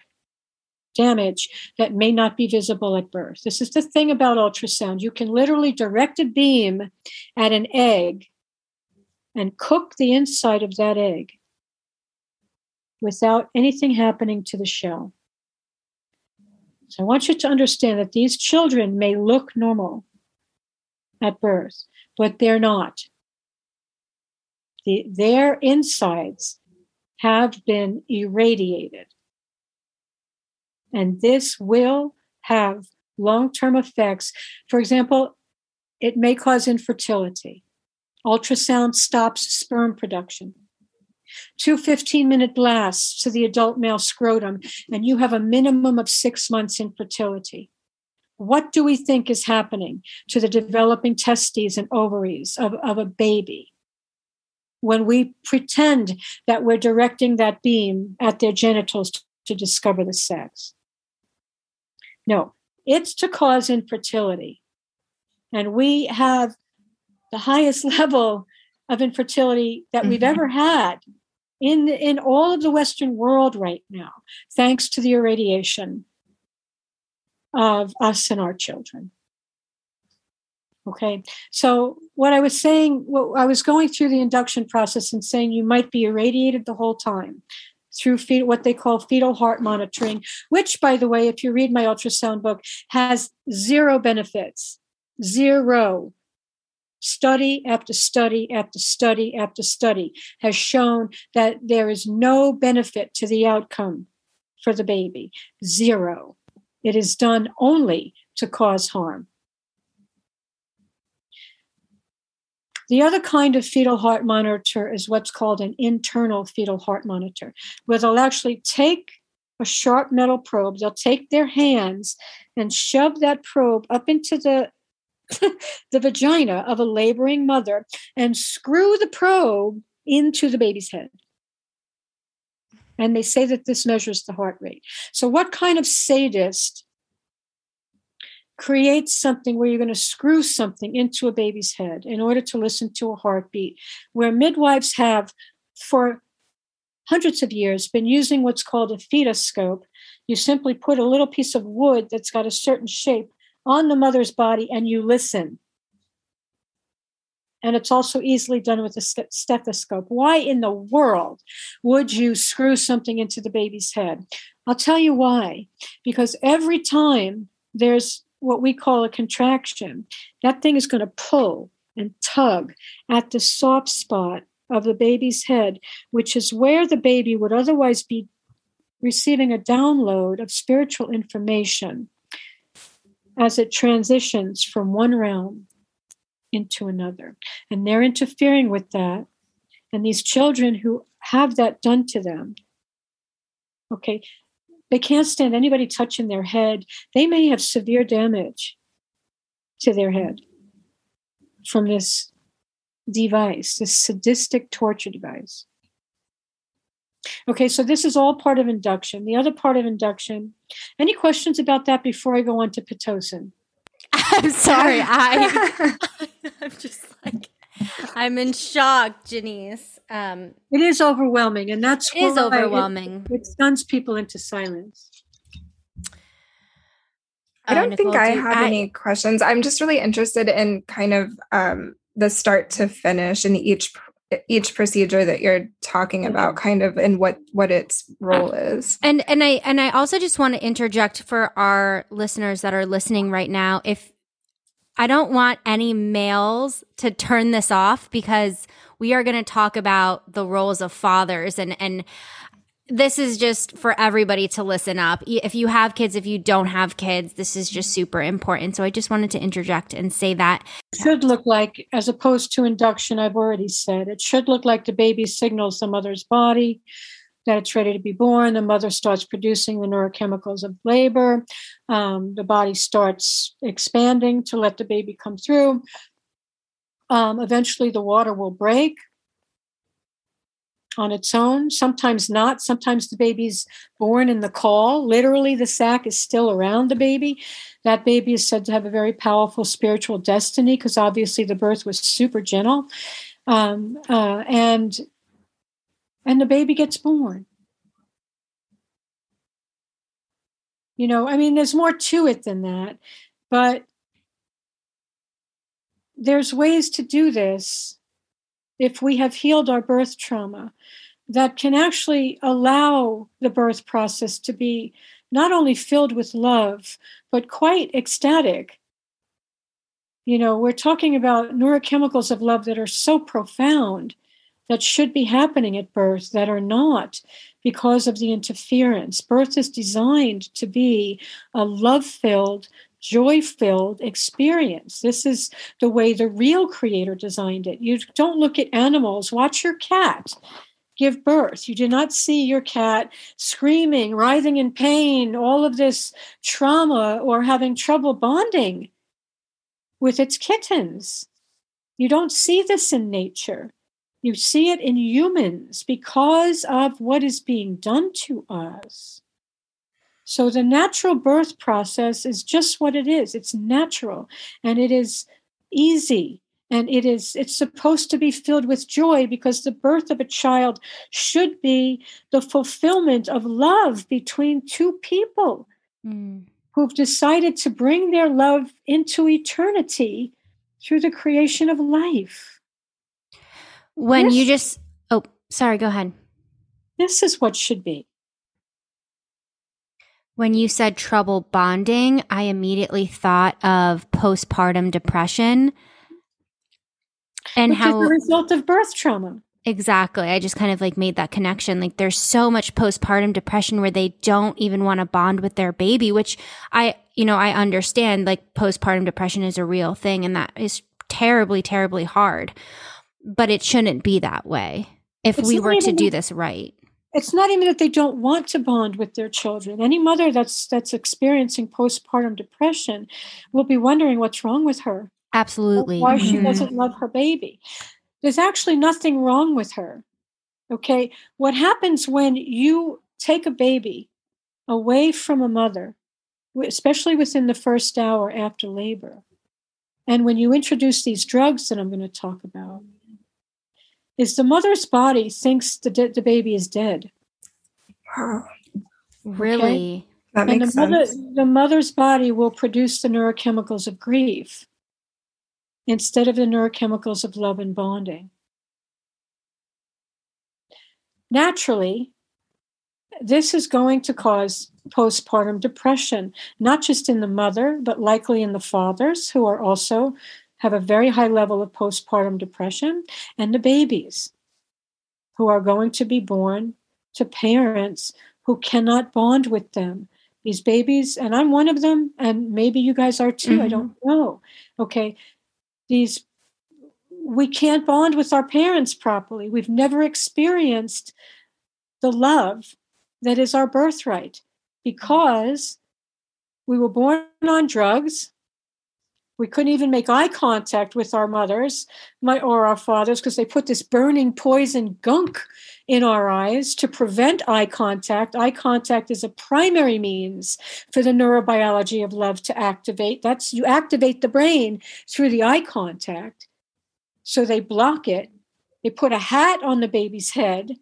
damage that may not be visible at birth. This is the thing about ultrasound. You can literally direct a beam at an egg and cook the inside of that egg without anything happening to the shell. So I want you to understand that these children may look normal at birth, but they're not. The, their insides have been irradiated. And this will have long term effects. For example, it may cause infertility. Ultrasound stops sperm production two 15 minute blasts to the adult male scrotum, and you have a minimum of six months infertility. What do we think is happening to the developing testes and ovaries of, of a baby when we pretend that we're directing that beam at their genitals to discover the sex? No, it's to cause infertility. And we have the highest *laughs* level of infertility that we've Mhm. ever had in in all of the western world right now thanks to the irradiation of us and our children okay so what i was saying what i was going through the induction process and saying you might be irradiated the whole time through fetal, what they call fetal heart monitoring which by the way if you read my ultrasound book has zero benefits zero study after study after study after study has shown that there is no benefit to the outcome for the baby. Zero. It is done only to cause harm. The other kind of fetal heart monitor is what's called an internal fetal heart monitor, where they'll actually take a sharp metal probe, they'll take their hands and shove that probe up into the *laughs* the vagina of a laboring mother and screw the probe into the baby's head. And they say that this measures the heart rate. So, what kind of sadist creates something where you're going to screw something into a baby's head in order to listen to a heartbeat, where midwives have, for hundreds of years, been using what's called a fetoscope? You simply put a little piece of wood that's got a certain shape on the mother's body and you listen. And it's also easily done with a stethoscope. Why in the world would you screw something into the baby's head? I'll tell you why. Because every time there's what we call a contraction, that thing is going to pull and tug at the soft spot of the baby's head, which is where the baby would otherwise be receiving a download of spiritual information as it transitions from one realm into another. And they're interfering with that. And these children who have that done to them, okay, they can't stand anybody touching their head. They may have severe damage to their head from this device, this sadistic torture device. Okay, so this is all part of induction. The other part of induction, any questions about that before I go on to Pitocin? I'm sorry. I *laughs* *laughs* I'm just like I'm in shock, Jeanice. Um It is overwhelming, and that's it is why it- overwhelming. It, stuns people into silence. I Uh, don't think Nicole, I do- have any questions. I'm just really interested in kind of um, the start to finish in each each procedure that you're talking about, kind of, and what what its role is. And and I and I also just want to interject for our listeners that are listening right now. If I don't want any males to turn this off because we are going to talk about the roles of fathers and and this is just for everybody to listen up. If you have kids, if you don't have kids, this is just super important. So I just wanted to interject and say that. Should look like, as opposed to induction, I've already said, it should look like the baby signals the mother's body that it's ready to be born. The mother starts producing the neurochemicals of labor. Um, the body starts expanding to let the baby come through. Um, eventually, the water will break on its own, sometimes not. Sometimes the baby's born in the caul. Literally, the sac is still around the baby. That baby is said to have a very powerful spiritual destiny because obviously the birth was super gentle. Um, uh, and and the baby gets born. You know, I mean, there's more to it than that, but there's ways to do this if we have healed our birth trauma that can actually allow the birth process to be not only filled with love, but quite ecstatic. You know, we're talking about neurochemicals of love that are so profound that should be happening at birth that are not because of the interference. Birth is designed to be a love filled, joy filled experience. This is the way the real creator designed it. You don't look at animals, watch your cat give birth. You do not see your cat screaming, writhing in pain, all of this trauma, or having trouble bonding with its kittens. You don't see this in nature. You see it in humans because of what is being done to us. So the natural birth process is just what it is it's natural and it is easy and it is it's supposed to be filled with joy because the birth of a child should be the fulfillment of love between two people Mm. who've decided to bring their love into eternity through the creation of life When you just, oh, sorry, go ahead. this is what should be When you said trouble bonding, I immediately thought of postpartum depression and which is how the result of birth trauma exactly. I just kind of like made that connection. Like there's so much postpartum depression where they don't even want to bond with their baby, which I, you know, I understand like postpartum depression is a real thing and that is terribly, terribly hard. But it shouldn't be that way if It's we were to do this right. It's not even that they don't want to bond with their children. Any mother that's that's experiencing postpartum depression will be wondering what's wrong with her. Absolutely. why she Mhm. doesn't love her baby. There's actually nothing wrong with her okay? What happens when you take a baby away from a mother especially within the first hour after labor? And when you introduce these drugs that i'm going to talk about is the mother's body thinks the, de- the baby is dead Wow. Really? That and makes the, mother, sense. the mother's body will produce the neurochemicals of grief instead of the neurochemicals of love and bonding. Naturally, this is going to cause postpartum depression, not just in the mother, but likely in the fathers who are also have a very high level of postpartum depression, and the babies who are going to be born to parents who cannot bond with them. These babies and i'm one of them and maybe you guys are too i Mhm. don't know okay? These we can't bond with our parents properly. We've never experienced the love that is our birthright because we were born on drugs we couldn't even make eye contact with our mothers my, or our fathers because they put this burning poison gunk in our eyes to prevent eye contact. Eye contact is a primary means for the neurobiology of love to activate. That's you activate the brain through the eye contact. So they block it. They put a hat on the baby's head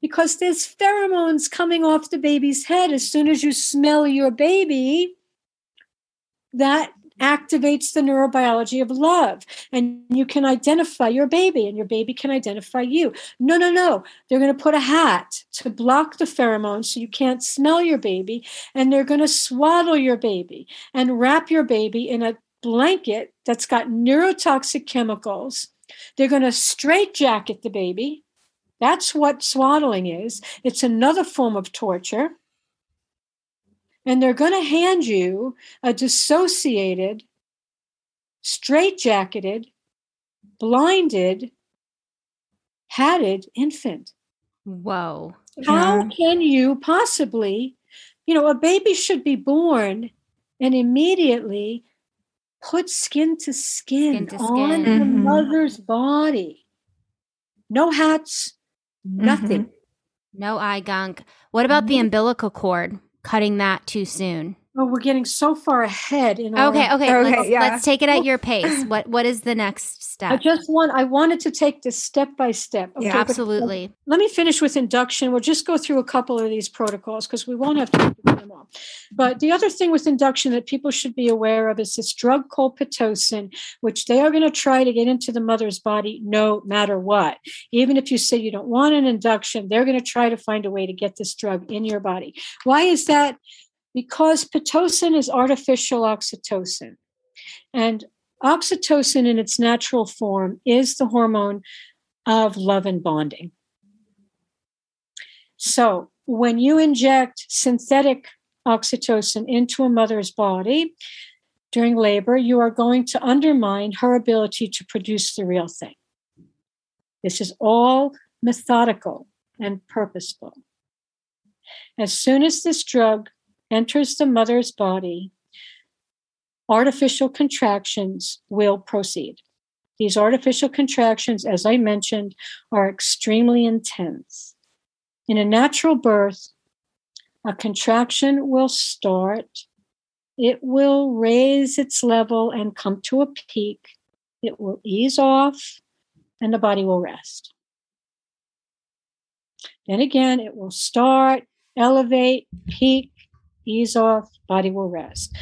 because there's pheromones coming off the baby's head as soon as you smell your baby. That activates the neurobiology of love and you can identify your baby and your baby can identify you. No, no, no. They're going to put a hat to block the pheromones so you can't smell your baby and they're going to swaddle your baby and wrap your baby in a blanket that's got neurotoxic chemicals. They're going to straitjacket the baby. That's what swaddling is. It's another form of torture and they're going to hand you a dissociated, straitjacketed, blinded, hatted infant. Whoa. How Yeah. can you possibly, you know, a baby should be born and immediately put skin to skin, Skin to on skin. the mm-hmm. mother's body. No hats, mm-hmm. nothing. No eye gunk. What about the umbilical cord? Cutting that too soon. Oh, we're getting so far ahead in our Okay, okay. Okay, let's, yeah. let's take it at your pace. *laughs* What what is the next step? I just want I wanted to take this step by step. Yeah, but Absolutely. Let me finish with induction. We'll just go through a couple of these protocols because we won't have to do them all. But the other thing with induction that people should be aware of is this drug called Pitocin, which they are going to try to get into the mother's body no matter what. Even if you say you don't want an induction, they're going to try to find a way to get this drug in your body. Why is that? Because Pitocin is artificial oxytocin. And oxytocin in its natural form is the hormone of love and bonding. So, when you inject synthetic oxytocin into a mother's body during labor, you are going to undermine her ability to produce the real thing. This is all methodical and purposeful. As soon as this drug enters the mother's body, artificial contractions will proceed. These artificial contractions, as I mentioned, are extremely intense. In a natural birth, a contraction will start. It will raise its level and come to a peak. it will ease off and the body will rest. Then again, it will start, elevate, peak, ease off, body will rest.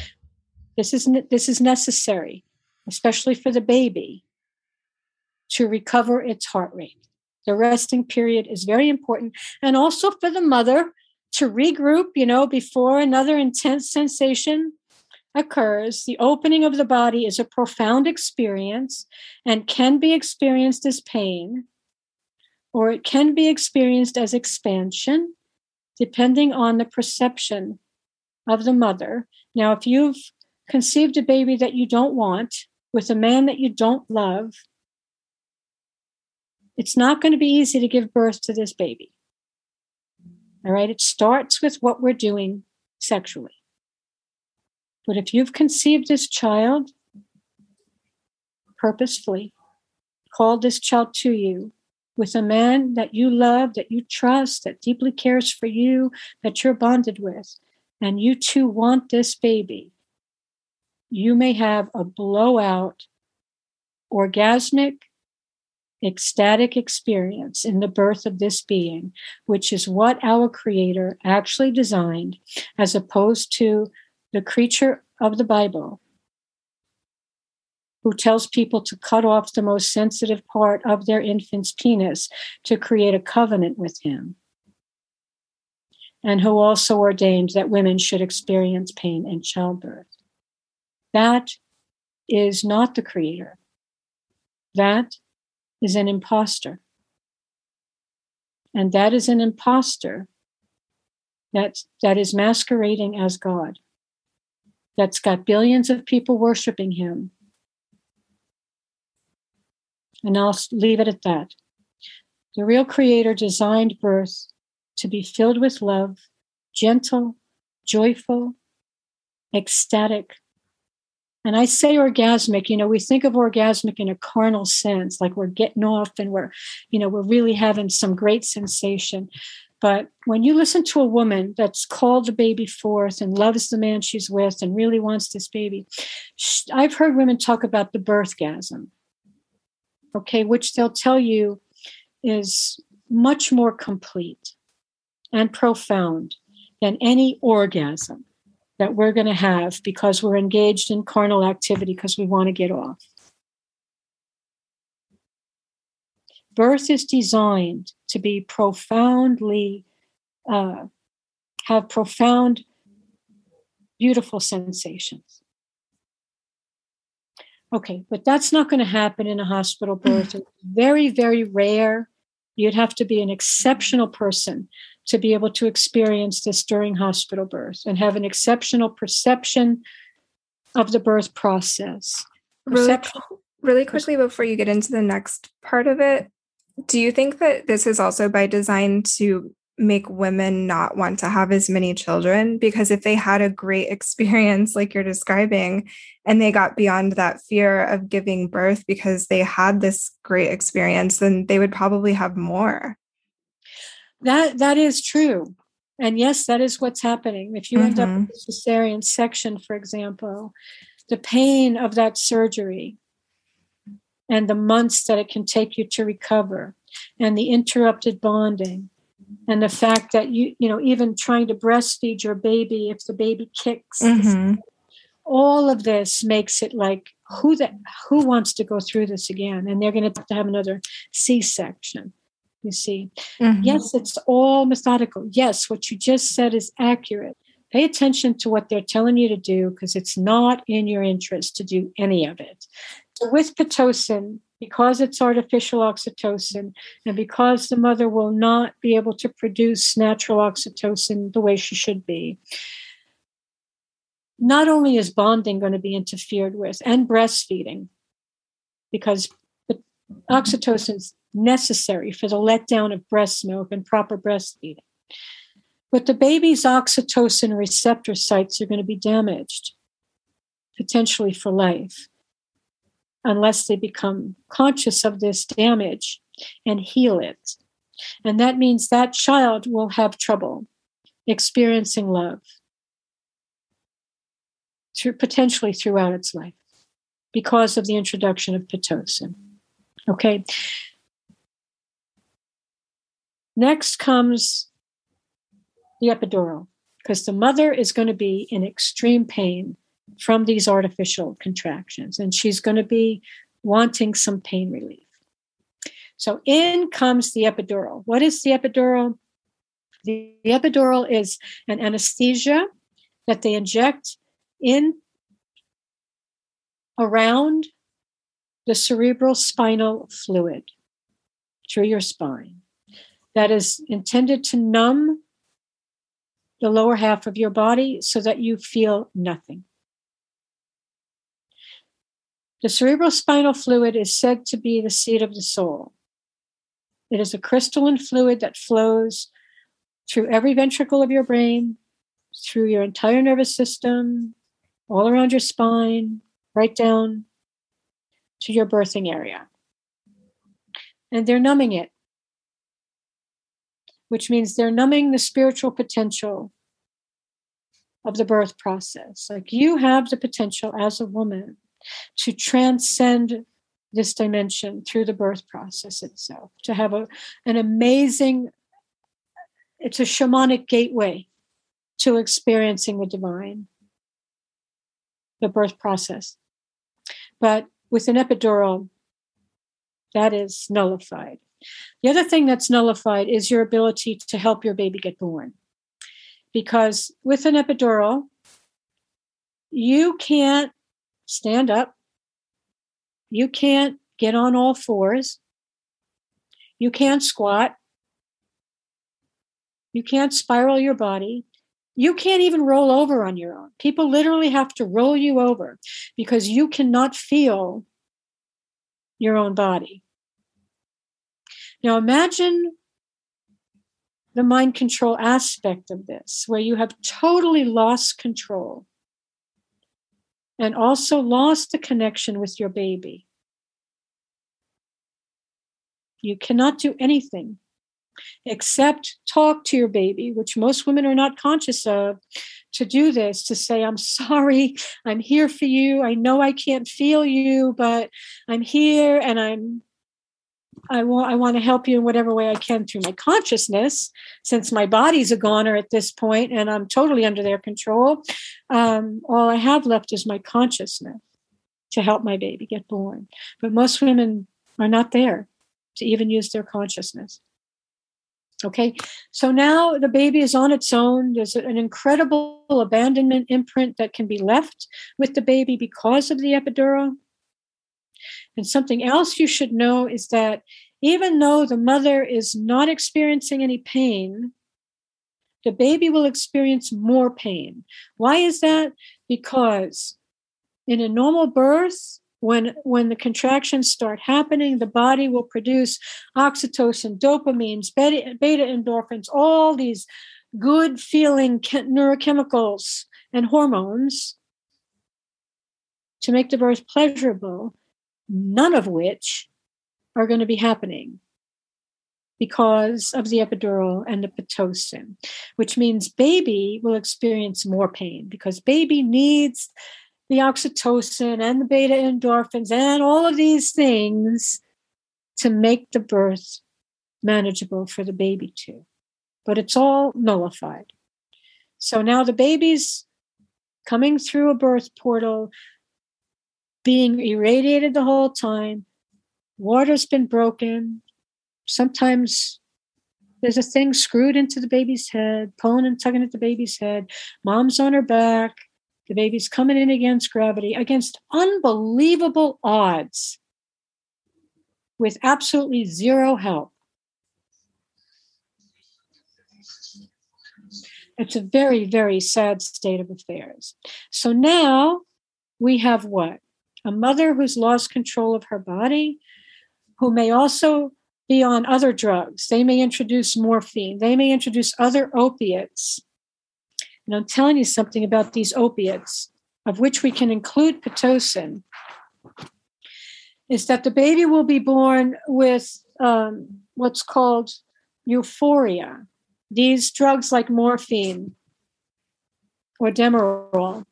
This is, this is necessary, especially for the baby, to recover its heart rate. The resting period is very important. And also for the mother to regroup, you know, before another intense sensation occurs. The opening of the body is a profound experience and can be experienced as pain, or it can be experienced as expansion, depending on the perception of the mother. Now, if you've conceived a baby that you don't want with a man that you don't love, it's not going to be easy to give birth to this baby. All right, it starts with what we're doing sexually. But if you've conceived this child purposefully, called this child to you with a man that you love, that you trust, that deeply cares for you, that you're bonded with, and you too want this baby, you may have a blowout, orgasmic, ecstatic experience in the birth of this being, which is what our Creator actually designed, as opposed to the creature of the Bible who tells people to cut off the most sensitive part of their infant's penis to create a covenant with him. And who also ordained that women should experience pain in childbirth. That is not the creator. That is an impostor. And that is an impostor that, that is masquerading as God, that's got billions of people worshiping him. And I'll leave it at that. The real creator designed birth to be filled with love, gentle, joyful, ecstatic, and I say orgasmic, you know, we think of orgasmic in a carnal sense, like we're getting off and we're, you know, we're really having some great sensation. But when you listen to a woman that's called the baby forth and loves the man she's with and really wants this baby, I've heard women talk about the birthgasm, okay, which they'll tell you is much more complete and profound than any orgasm that we're going to have because we're engaged in carnal activity because we want to get off. Birth is designed to be profoundly, uh, have profound, beautiful sensations. Okay, but that's not going to happen in a hospital birth. *clears throat* It's very, very rare. You'd have to be an exceptional person to be able to experience this during hospital birth and have an exceptional perception of the birth process. Really, really quickly before you get into the next part of it, do you think that this is also by design to make women not want to have as many children? Because if they had a great *laughs* experience, like you're describing, and they got beyond that fear of giving birth because they had this great experience, then they would probably have more. That that is true. And yes, that is what's happening. If you mm-hmm. end up mm-hmm. with a cesarean section, for example, the pain of that surgery and the months that it can take you to recover and the interrupted bonding and the fact that you you know even trying to breastfeed your baby if the baby kicks mm-hmm. all of this makes it like who that who wants to go through this again and they're going to have to have another c-section you see. Mm-hmm. Yes, it's all methodical. Yes, what you just said is accurate. Pay attention to what they're telling you to do because it's not in your interest to do any of it. So with Pitocin, because it's artificial oxytocin and because the mother will not be able to produce natural oxytocin the way she should be, not only is bonding going to be interfered with and breastfeeding, because oxytocin is necessary for the letdown of breast milk and proper breastfeeding. But the baby's oxytocin receptor sites are going to be damaged, potentially for life, unless they become conscious of this damage and heal it. And that means that child will have trouble experiencing love through, potentially throughout its life because of the introduction of Pitocin. Okay. Next comes the epidural, because the mother is going to be in extreme pain from these artificial contractions, and she's going to be wanting some pain relief. So in comes the epidural. What is the epidural? The, the epidural is an anesthesia that they inject in around the cerebral spinal fluid through your spine that is intended to numb the lower half of your body so that you feel nothing. The cerebral spinal fluid is said to be the seat of the soul. It is a crystalline fluid that flows through every ventricle of your brain, through your entire nervous system, all around your spine, right down to your birthing area. And they're numbing it, which means they're numbing the spiritual potential of the birth process. Like you have the potential as a woman to transcend this dimension through the birth process itself, to have a, an amazing, it's a shamanic gateway to experiencing the divine, the birth process. But with an epidural, that is nullified. The other thing that's nullified is your ability to help your baby get born. Because with an epidural, you can't stand up, you can't get on all fours, you can't squat, you can't spiral your body, you can't even roll over on your own. People literally have to roll you over because you cannot feel your own body. Now imagine the mind control aspect of this, where you have totally lost control and also lost the connection with your baby. You cannot do anything except talk to your baby, which most women are not conscious of, to do this, to say, I'm sorry, I'm here for you. I know I can't feel you, but I'm here and I'm I want I want to help you in whatever way I can through my consciousness, since my body's a goner at this point and I'm totally under their control. Um, all I have left is my consciousness to help my baby get born. But most women are not there to even use their consciousness. Okay, so now the baby is on its own. There's an incredible abandonment imprint that can be left with the baby because of the epidural. And something else you should know is that even though the mother is not experiencing any pain, the baby will experience more pain. Why is that? Because in a normal birth, when when the contractions start happening the body will produce oxytocin dopamines beta, beta endorphins all these good feeling neurochemicals and hormones to make the birth pleasurable none of which are going to be happening because of the epidural and the pitocin, which means baby will experience more pain because baby needs the oxytocin and the beta endorphins and all of these things to make the birth manageable for the baby too. But it's all nullified. So now the baby's coming through a birth portal, being irradiated the whole time. Water's been broken. Sometimes there's a thing screwed into the baby's head, pulling and tugging at the baby's head. Mom's on her back. The baby's coming in against gravity, against unbelievable odds, with absolutely zero help. It's a very, very sad state of affairs. So now we have what? A mother who's lost control of her body, who may also be on other drugs. They may introduce morphine, they may introduce other opiates and I'm telling you something about these opiates, of which we can include Pitocin, is that the baby will be born with um, what's called euphoria. These drugs like morphine or Demerol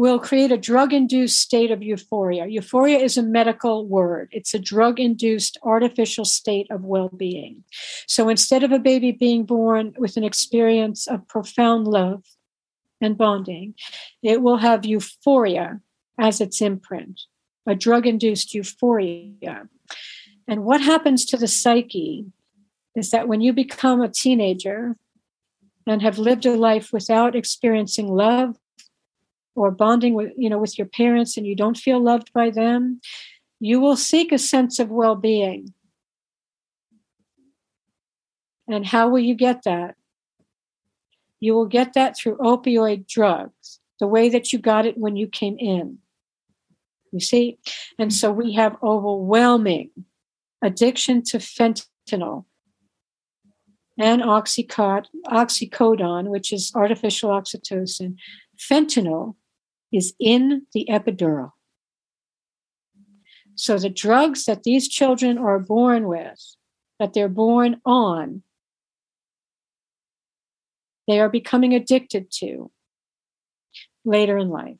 will create a drug induced state of euphoria. Euphoria is a medical word, it's a drug induced artificial state of well being. So instead of a baby being born with an experience of profound love and bonding, it will have euphoria as its imprint, a drug induced euphoria. And what happens to the psyche is that when you become a teenager and have lived a life without experiencing love or bonding with you know with your parents and you don't feel loved by them you will seek a sense of well-being. And how will you get that? You will get that through opioid drugs the way that you got it when you came in. You see? And so we have overwhelming addiction to fentanyl and oxycodone, oxycodone, which is artificial oxytocin. Fentanyl is in the epidural. So the drugs that these children are born with, that they're born on, they are becoming addicted to later in life.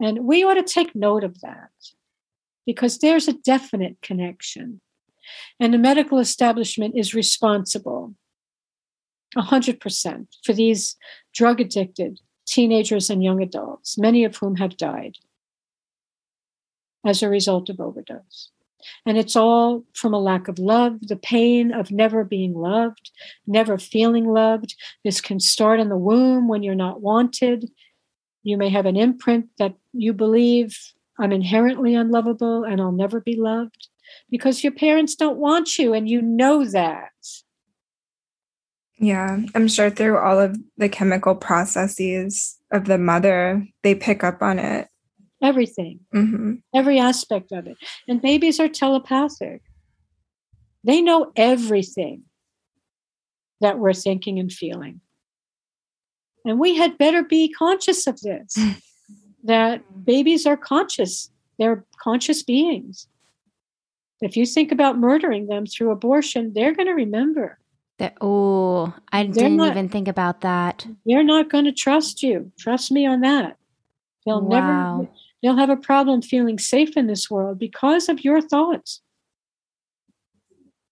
And we ought to take note of that because there's a definite connection. And the medical establishment is responsible 100% for these drug addicted teenagers and young adults, many of whom have died as a result of overdose. And it's all from a lack of love, the pain of never being loved, never feeling loved. This can start in the womb when you're not wanted. You may have an imprint that you believe I'm inherently unlovable and I'll never be loved because your parents don't want you and you know that. Yeah, I'm sure through all of the chemical processes of the mother, they pick up on it. Everything, hmm every aspect of it. And babies are telepathic, they know everything that we're thinking and feeling. And we had better be conscious of this that babies are conscious, they're conscious beings. If you think about murdering them through abortion, they're going to remember. That, oh, I They're didn't not- even think about that. They're not going to trust you. Trust me on that. They'll Wow. never they'll have a problem feeling safe in this world because of your thoughts.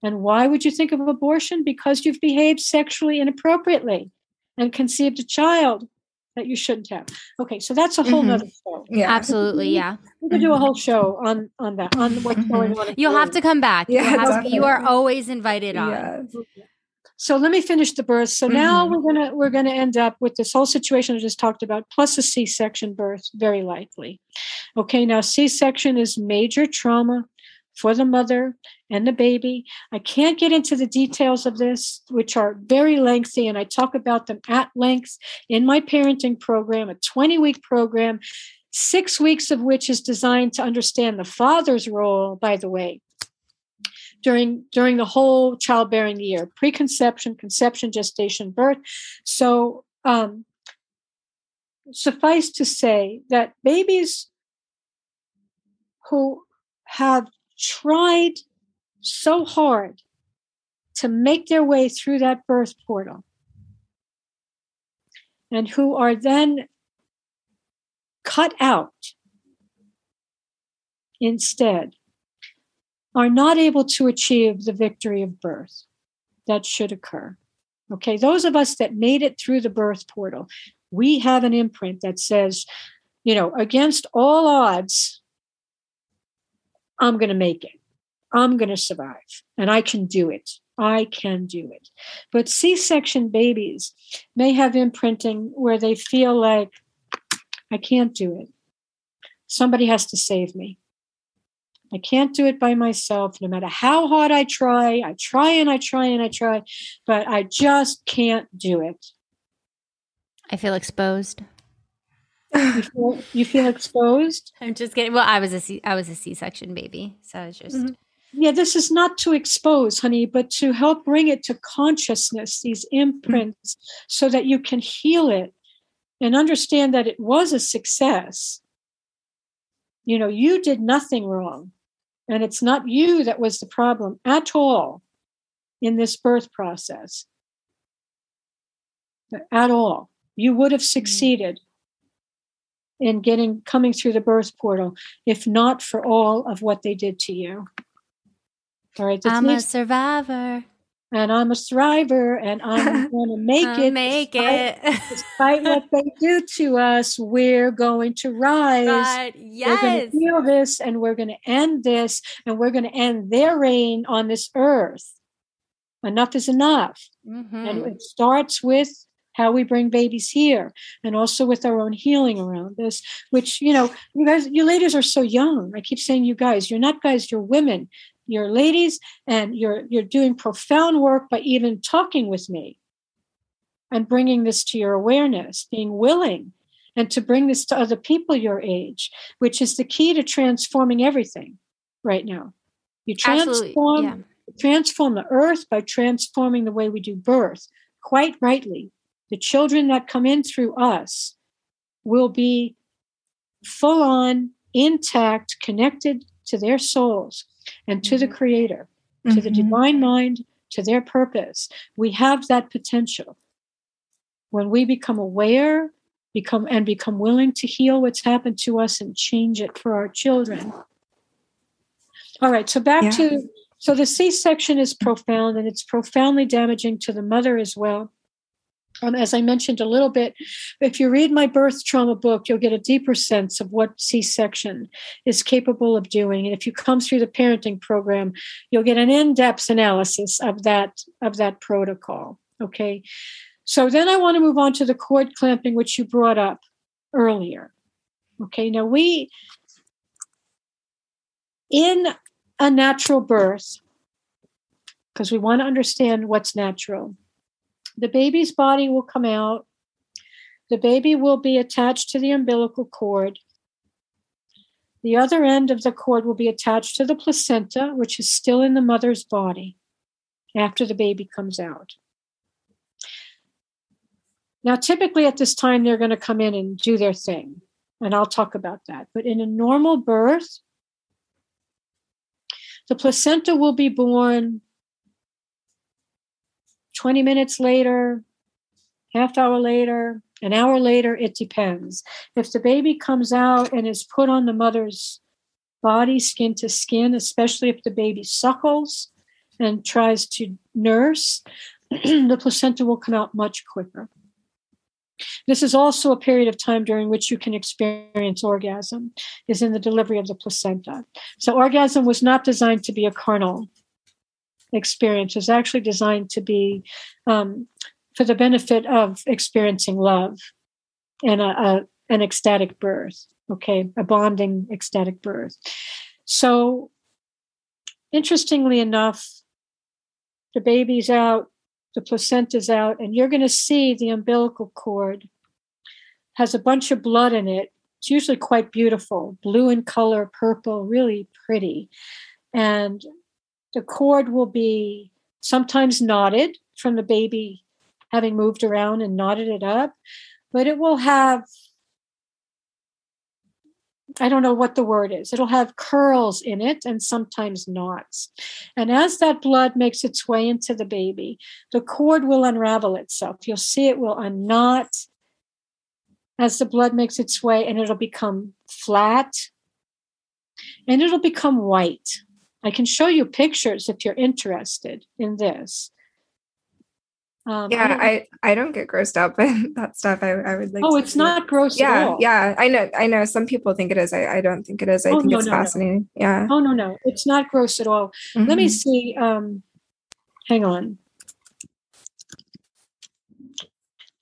And why would you think of abortion? Because you've behaved sexually inappropriately and conceived a child that you shouldn't have. Okay, so that's a whole Mhm. nother show. Yeah. Absolutely, yeah. We could do a whole show on on that, on what's Mhm. going on. You'll have to come back. Yeah, you, have to- you are always invited on. Yes. So let me finish the birth. So now Mhm. we're gonna we're gonna end up with this whole situation I just talked about, plus a C-section birth, very likely. Okay, now C-section is major trauma for the mother and the baby. I can't get into the details of this, which are very lengthy, and I talk about them at length in my parenting program, a 20-week program, six weeks of which is designed to understand the father's role, by the way, during during the whole childbearing year preconception conception gestation birth. So um, suffice to say that babies who have tried so hard to make their way through that birth portal and who are then cut out instead are not able to achieve the victory of birth that should occur. Okay, those of us that made it through the birth portal, we have an imprint that says, you know, against all odds, I'm going to make it. I'm going to survive and I can do it. I can do it. But C section babies may have imprinting where they feel like, I can't do it. Somebody has to save me. I can't do it by myself, no matter how hard I try. I try and I try and I try, but I just can't do it. I feel exposed. You feel, you feel exposed? I'm just kidding. Well, I was a C I was a C-section baby, so I was just Mhm. Yeah, this is not to expose, honey, but to help bring it to consciousness, these imprints, so that you can heal it and understand that it was a success. You know, you did nothing wrong. And it's not you that was the problem at all in this birth process. At all. You would have hmm. succeeded in getting coming through the birth portal, if not for all of what they did to you. All right, I'm a survivor. And I'm a thriver, and I'm *laughs* going to make it. make despite- it. Despite what *laughs* they do to us, we're going to rise. God, We're going to heal this, and we're going to end this, and we're going to end their reign on this earth. Enough is enough. Mhm. And it starts with how we bring babies here and also with our own healing around this, which, you know, you guys, you ladies are so young. I keep saying you guys, you're not guys, you're women. You're ladies and you're you're doing profound work by even talking with me and bringing this to your awareness, being willing and to bring this to other people your age, which is the key to transforming everything right now. You transform Yeah. transform the earth by transforming the way we do birth. Quite rightly, the children that come in through us will be full on, intact, connected to their souls and to the Creator, to the Mhm. divine mind, to their purpose. We have that potential. When we become aware, become and become willing to heal what's happened to us and change it for our children. All right, so back Yeah. to so the C-section is profound and it's profoundly damaging to the mother as well. As I mentioned a little bit, if you read my birth trauma book, you'll get a deeper sense of what C-section is capable of doing. And if you come through the parenting program, you'll get an in-depth analysis of that of that protocol. Okay. So then I want to move on to the cord clamping, which you brought up earlier. Okay. Now we in a natural birth, because we want to understand what's natural. The baby's body will come out. The baby will be attached to the umbilical cord. The other end of the cord will be attached to the placenta, which is still in the mother's body after the baby comes out. Now, typically at this time, they're going to come in and do their thing, and I'll talk about that. But in a normal birth, the placenta will be born 20 minutes later, half hour later, an hour later, it depends. If the baby comes out and is put on the mother's body, skin to skin, especially if the baby suckles and tries to nurse, *clears throat* the placenta will come out much quicker. This is also a period of time during which you can experience orgasm, is in the delivery of the placenta. So, orgasm was not designed to be a carnal experience, is actually designed to be um, for the benefit of experiencing love and a, a, an ecstatic birth, okay, a bonding ecstatic birth. So, interestingly enough, the baby's out, the placenta's out, and you're going to see the umbilical cord has a bunch of blood in it. It's usually quite beautiful, blue in color, purple, really pretty. And the cord will be sometimes knotted from the baby having moved around and knotted it up, but it will have I don't know what the word is. It'll have curls in it and sometimes knots. And as that blood makes its way into the baby, the cord will unravel itself. You'll see it will unknot as the blood makes its way and it'll become flat and it'll become white. I can show you pictures if you're interested in this. Um, yeah, don't- I I don't get grossed out by *laughs* that stuff. I, I would like. oh, it's not gross at Yeah, all. yeah. I know. I know. Some people think it is. I, I don't think it is. I Oh, think no, it's no, no. fascinating. Yeah. Oh no, no, it's not gross at all. Let me Mhm. see. Um, hang on.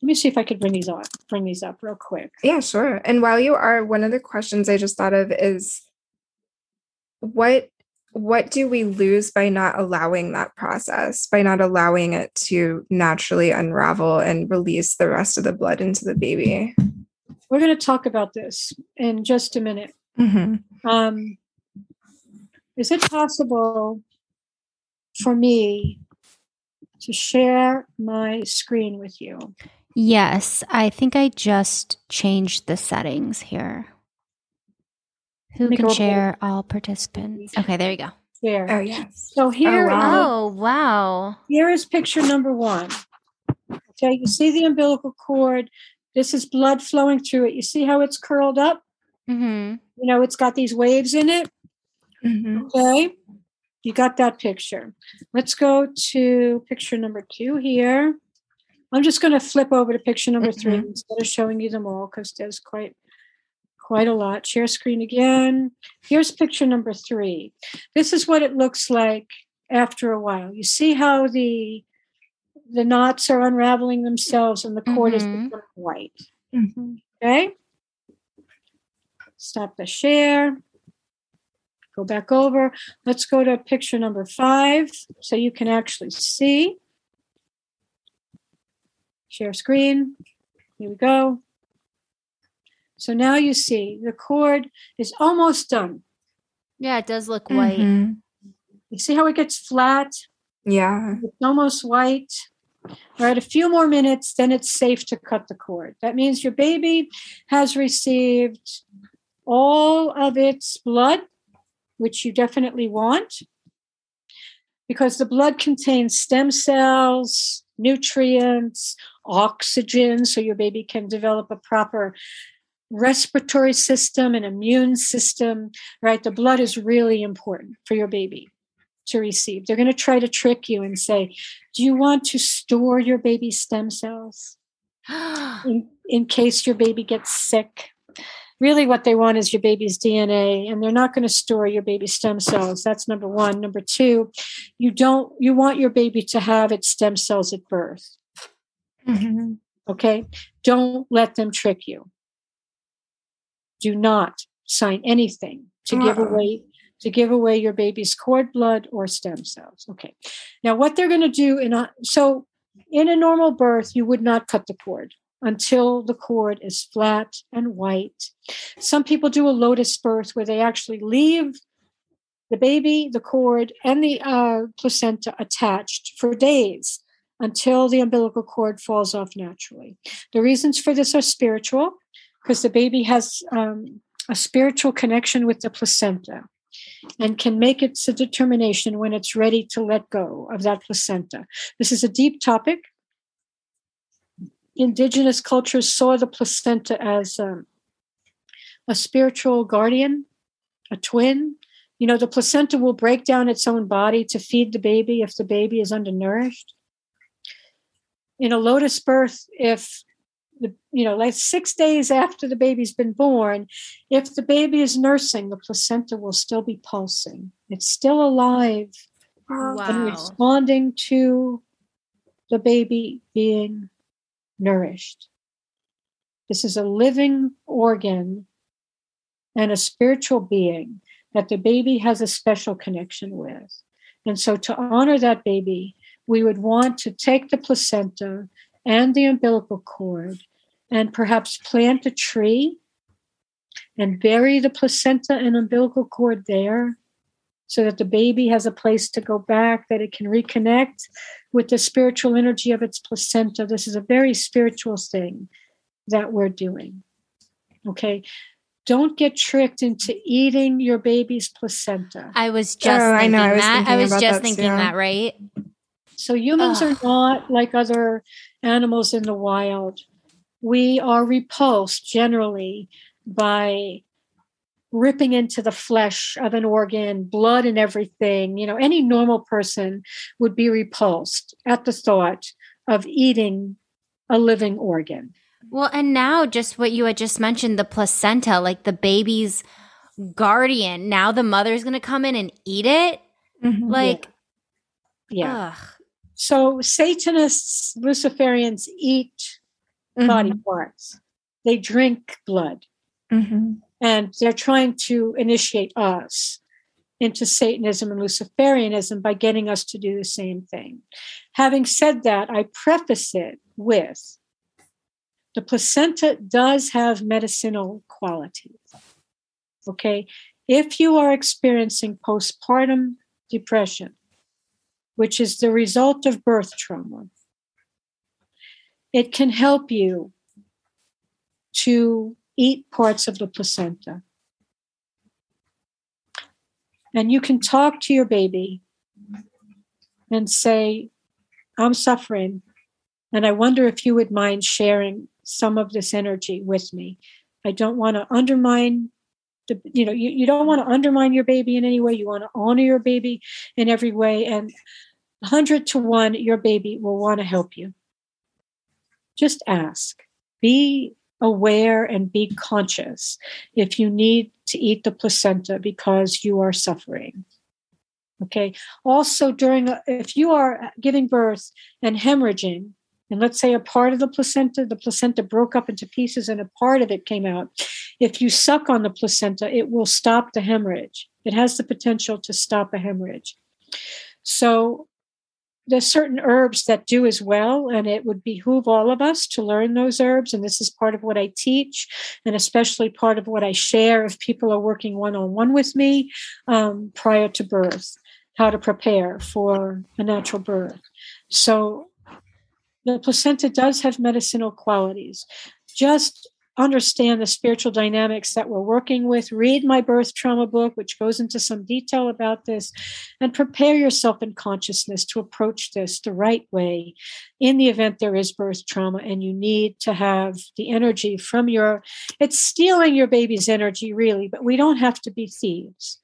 Let me see if I could bring these up. Bring these up real quick. Yeah, sure. And while you are, one of the questions I just thought of is, what what do we lose by not allowing that process? By not allowing it to naturally unravel and release the rest of the blood into the baby? We're going to talk about this in just a minute. hmm Um, is it possible for me to share my screen with you? Yes, I think I just changed the settings here. Who can a- share all participants? Okay, there you go. There. Oh yes. So here, wow. Oh, wow. here is picture number one. Okay, you see the umbilical cord This is blood flowing through it. You see how it's curled up? Mm-hmm. You know, it's got these waves in it. Mm-hmm. Okay. You got that picture. Let's go to picture number two here. I'm just going to flip over to picture number three Mhm. instead of showing you them all because there's quite quite a lot. Share screen again. Here's picture number three. This is what it looks like after a while. You see how the the knots are unraveling themselves and the cord is Mhm. becoming white. Mhm. Okay. Stop the share. Go back over. Let's go to picture number five so you can actually see. Share screen. Here we go. So now you see the cord is almost done. Yeah, it does look white. Mhm. You see how it gets flat? Yeah. It's almost white. All right, a few more minutes, then it's safe to cut the cord. That means your baby has received all of its blood, which you definitely want, because the blood contains stem cells, nutrients, oxygen, so your baby can develop a proper respiratory system and immune system, right? The blood is really important for your baby to receive. They're going to try to trick you and say, Do you want to store your baby's stem cells *gasps* in, in case your baby gets sick? Really, what they want is your baby's DNA, and they're not going to store your baby's stem cells. That's number one. Number two, you don't you want your baby to have its stem cells at birth. Mhm. Okay, don't let them trick you. Do not sign anything to give Uh-uh. away to give away your baby's cord blood or stem cells. Okay. Now, what they're going to do in a so in a normal birth, you would not cut the cord until the cord is flat and white. Some people do a lotus birth where they actually leave the baby, the cord, and the uh, placenta attached for days until the umbilical cord falls off naturally. The reasons for this are spiritual, because the baby has um, a spiritual connection with the placenta and can make its determination when it's ready to let go of that placenta. This is a deep topic. Indigenous cultures saw the placenta as um, a spiritual guardian, a twin. You know, the placenta will break down its own body to feed the baby if the baby is undernourished. In a lotus birth, if the you know like six days after the baby's been born if the baby is nursing the placenta will still be pulsing. It's still alive and responding to the baby being nourished. This is a living organ and a spiritual being that the baby has a special connection with. And so to honor that baby we would want to take the placenta and the umbilical cord and perhaps plant a tree and bury the placenta and umbilical cord there so that the baby has a place to go back, that it can reconnect with the spiritual energy of its placenta. This is a very spiritual thing that we're doing. Okay. Don't get tricked into eating your baby's placenta. I was just Oh, I thinking know, I was that. I thinking was just that thinking too. that, right? So humans are not like other animals in the wild. We are repulsed generally by ripping into the flesh of an organ, blood and everything. You know, any normal person would be repulsed at the thought of eating a living organ. Well, and now just what you had just mentioned, the placenta, like the baby's guardian. Now the mother's gonna come in and eat it. Mhm. Like, Yeah. ugh. So Satanists, Luciferians eat body Mhm. parts. They drink blood. Mhm. and they're trying to initiate us into Satanism and Luciferianism by getting us to do the same thing. Having said that, I preface it with the placenta does have medicinal qualities. Okay. If you are experiencing postpartum depression, which is the result of birth trauma, it can help you to eat parts of the placenta. And you can talk to your baby and say, I'm suffering, and I wonder if you would mind sharing some of this energy with me. I don't want to undermine the, you know, you, you don't want to undermine your baby in any way. You want to honor your baby in every way. And 100 to 1, your baby will want to help you. Just ask. Be aware and be conscious if you need to eat the placenta because you are suffering. Okay. Also, during a, if you are giving birth and hemorrhaging, and let's say a part of the placenta, the placenta broke up into pieces and a part of it came out. If you suck on the placenta, it will stop the hemorrhage. It has the potential to stop a hemorrhage. So there's certain herbs that do as well, and it would behoove all of us to learn those herbs. And this is part of what I teach, and especially part of what I share if people are working one on one with me um, prior to birth, how to prepare for a natural birth. So the placenta does have medicinal qualities. Just understand the spiritual dynamics that we're working with. Read my birth trauma book, which goes into some detail about this, and prepare yourself in consciousness to approach this the right way in the event there is birth trauma and you need to have the energy from your, it's stealing your baby's energy, really, but we don't have to be thieves.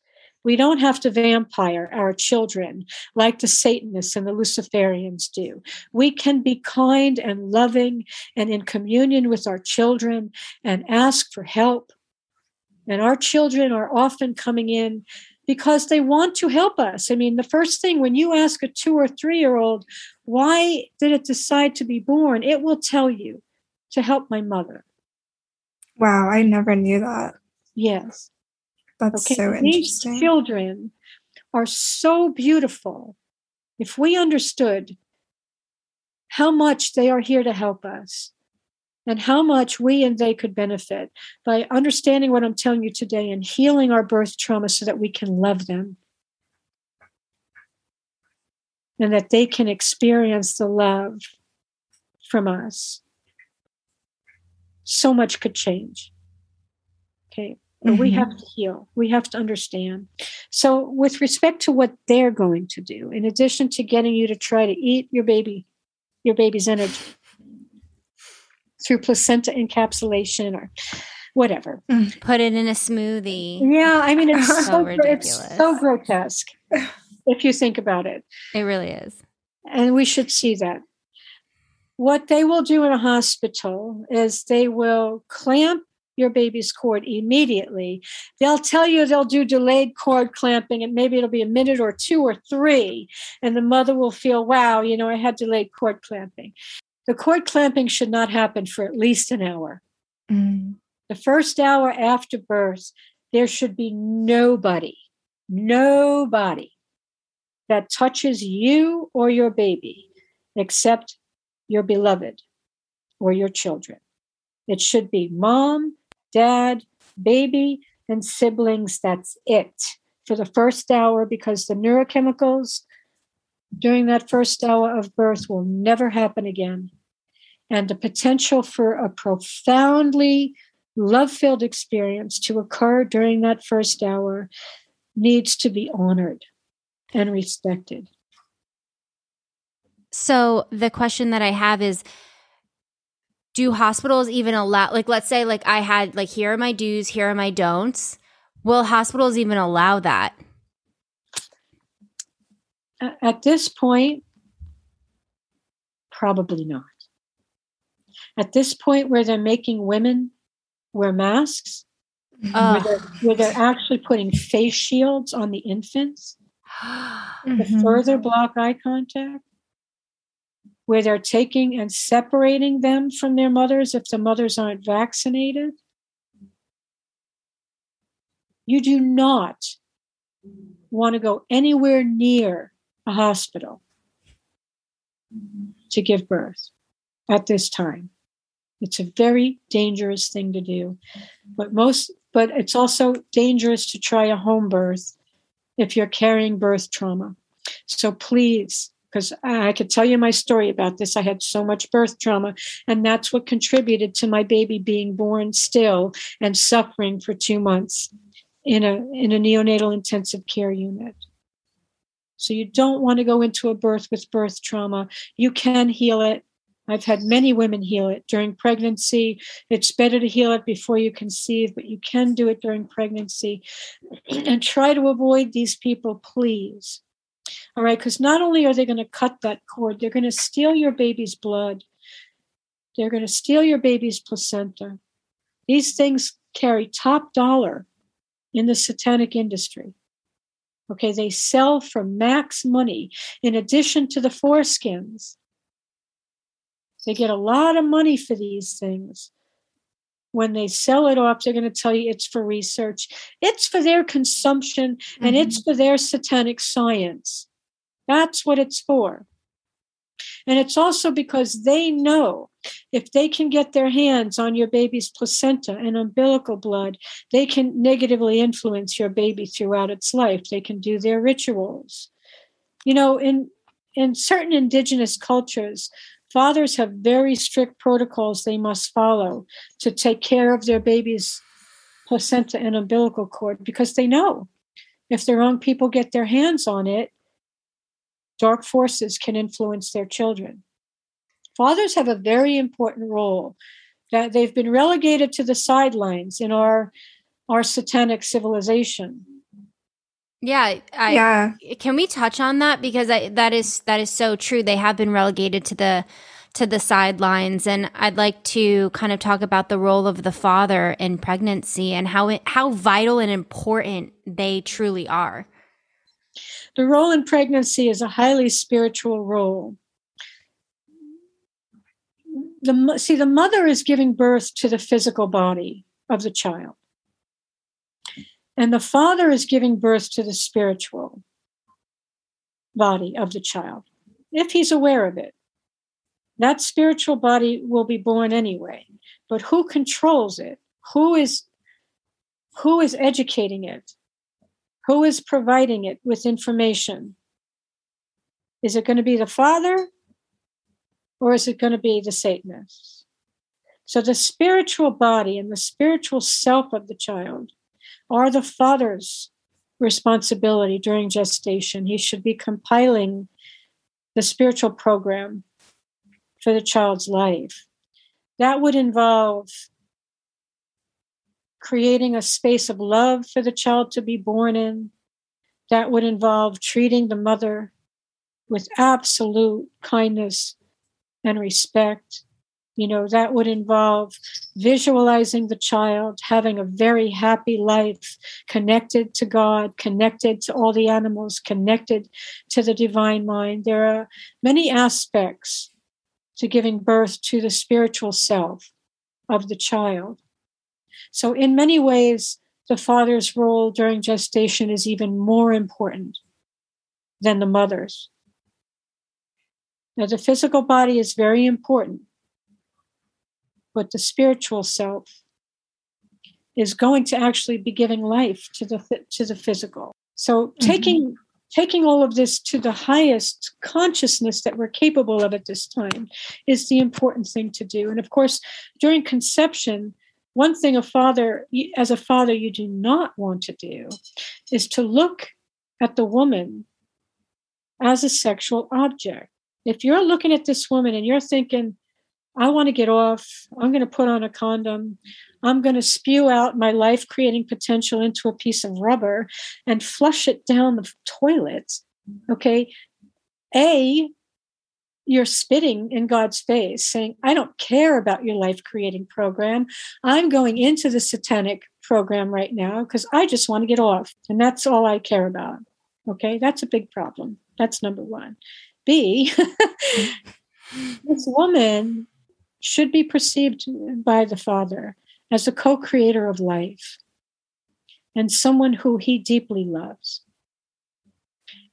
We don't have to vampire our children like the Satanists and the Luciferians do. We can be kind and loving and in communion with our children and ask for help. And our children are often coming in because they want to help us. I mean, the first thing when you ask a two or three year old, why did it decide to be born? It will tell you to help my mother. Wow, I never knew that. Yes. That's Okay, so these children are so beautiful. If we understood how much they are here to help us and how much we and they could benefit by understanding what I'm telling you today and healing our birth trauma so that we can love them and that they can experience the love from us, so much could change. Okay. But we mm-hmm. have to heal. We have to understand. So, with respect to what they're going to do, in addition to getting you to try to eat your baby, your baby's energy through placenta encapsulation or whatever. Mm, put it in a smoothie. Yeah, I mean, it's *laughs* So so, gro- it's ridiculous. so grotesque if you think about it. It really is. and we should see that. What they will do in a hospital is they will clamp your baby's cord immediately. They'll tell you they'll do delayed cord clamping, and maybe it'll be a minute or two or three, and the mother will feel, wow, you know, I had delayed cord clamping. The cord clamping should not happen for at least an hour. Mm. The first hour after birth, there should be nobody, nobody that touches you or your baby except your beloved or your children. It should be mom, dad, baby, and siblings. That's it for the first hour because the neurochemicals during that first hour of birth will never happen again. And the potential for a profoundly love filled experience to occur during that first hour needs to be honored and respected. So the question that I have is do hospitals even allow like let's say like I had like here are my do's, here are my don'ts. Will hospitals even allow that? At this point, probably not. At this point, where they're making women wear masks, where, they're, where they're actually putting face shields on the infants *gasps* to Mhm. further block eye contact, where they're taking and separating them from their mothers if the mothers aren't vaccinated. You do not want to go anywhere near a hospital to give birth at this time. It's a very dangerous thing to do. But most but it's also dangerous to try a home birth if you're carrying birth trauma. So please, because I could tell you my story about this. I had so much birth trauma, and that's what contributed to my baby being born still and suffering for two months in a in a neonatal intensive care unit. So you don't want to go into a birth with birth trauma. You can heal it. I've had many women heal it during pregnancy. It's better to heal it before you conceive, but you can do it during pregnancy. *clears throat* and try to avoid these people, please. All right, because not only are they going to cut that cord, they're going to steal your baby's blood, they're going to steal your baby's placenta. These things carry top dollar in the satanic industry. Okay, they sell for max money in addition to the foreskins. They get a lot of money for these things. When they sell it off, they're going to tell you it's for research. It's for their consumption and mm-hmm. it's for their satanic science. That's what it's for. And it's also because they know if they can get their hands on your baby's placenta and umbilical blood, they can negatively influence your baby throughout its life. They can do their rituals. You know, in in certain indigenous cultures, fathers have very strict protocols they must follow to take care of their baby's placenta and umbilical cord because they know if the wrong people get their hands on it, dark forces can influence their children. Fathers have a very important role that they've been relegated to the sidelines in our our satanic civilization. Yeah, I, yeah. Can we touch on that because I, that is that is so true. They have been relegated to the to the sidelines, and I'd like to kind of talk about the role of the father in pregnancy and how it, how vital and important they truly are. The role in pregnancy is a highly spiritual role. The, see, the mother is giving birth to the physical body of the child, and the father is giving birth to the spiritual body of the child, if he's aware of it. That spiritual body will be born anyway, but who controls it? Who is who is educating it? Who is providing it with information? Is it going to be the father or is it going to be the Satanists? So the spiritual body and the spiritual self of the child are the father's responsibility during gestation. He should be compiling the spiritual program for the child's life. That would involve creating a space of love for the child to be born in. That would involve treating the mother with absolute kindness and respect. You know, that would involve visualizing the child having a very happy life, connected to God, connected to all the animals, connected to the divine mind. There are many aspects to giving birth to the spiritual self of the child. So, in many ways, the father's role during gestation is even more important than the mother's. Now, the physical body is very important, but the spiritual self is going to actually be giving life to the to the physical. So, mm-hmm. taking taking all of this to the highest consciousness that we're capable of at this time is the important thing to do. And of course, during conception, one thing a father, as a father, you do not want to do is to look at the woman as a sexual object. If you're looking at this woman and you're thinking, I want to get off, I'm going to put on a condom, I'm going to spew out my life creating potential into a piece of rubber and flush it down the toilet, okay? A, you're spitting in God's face, saying, I don't care about your life creating program. I'm going into the satanic program right now because I just want to get off. And that's all I care about. Okay, that's a big problem. That's number one. B, *laughs* this woman should be perceived by the Father as a co creator of life and someone who he deeply loves.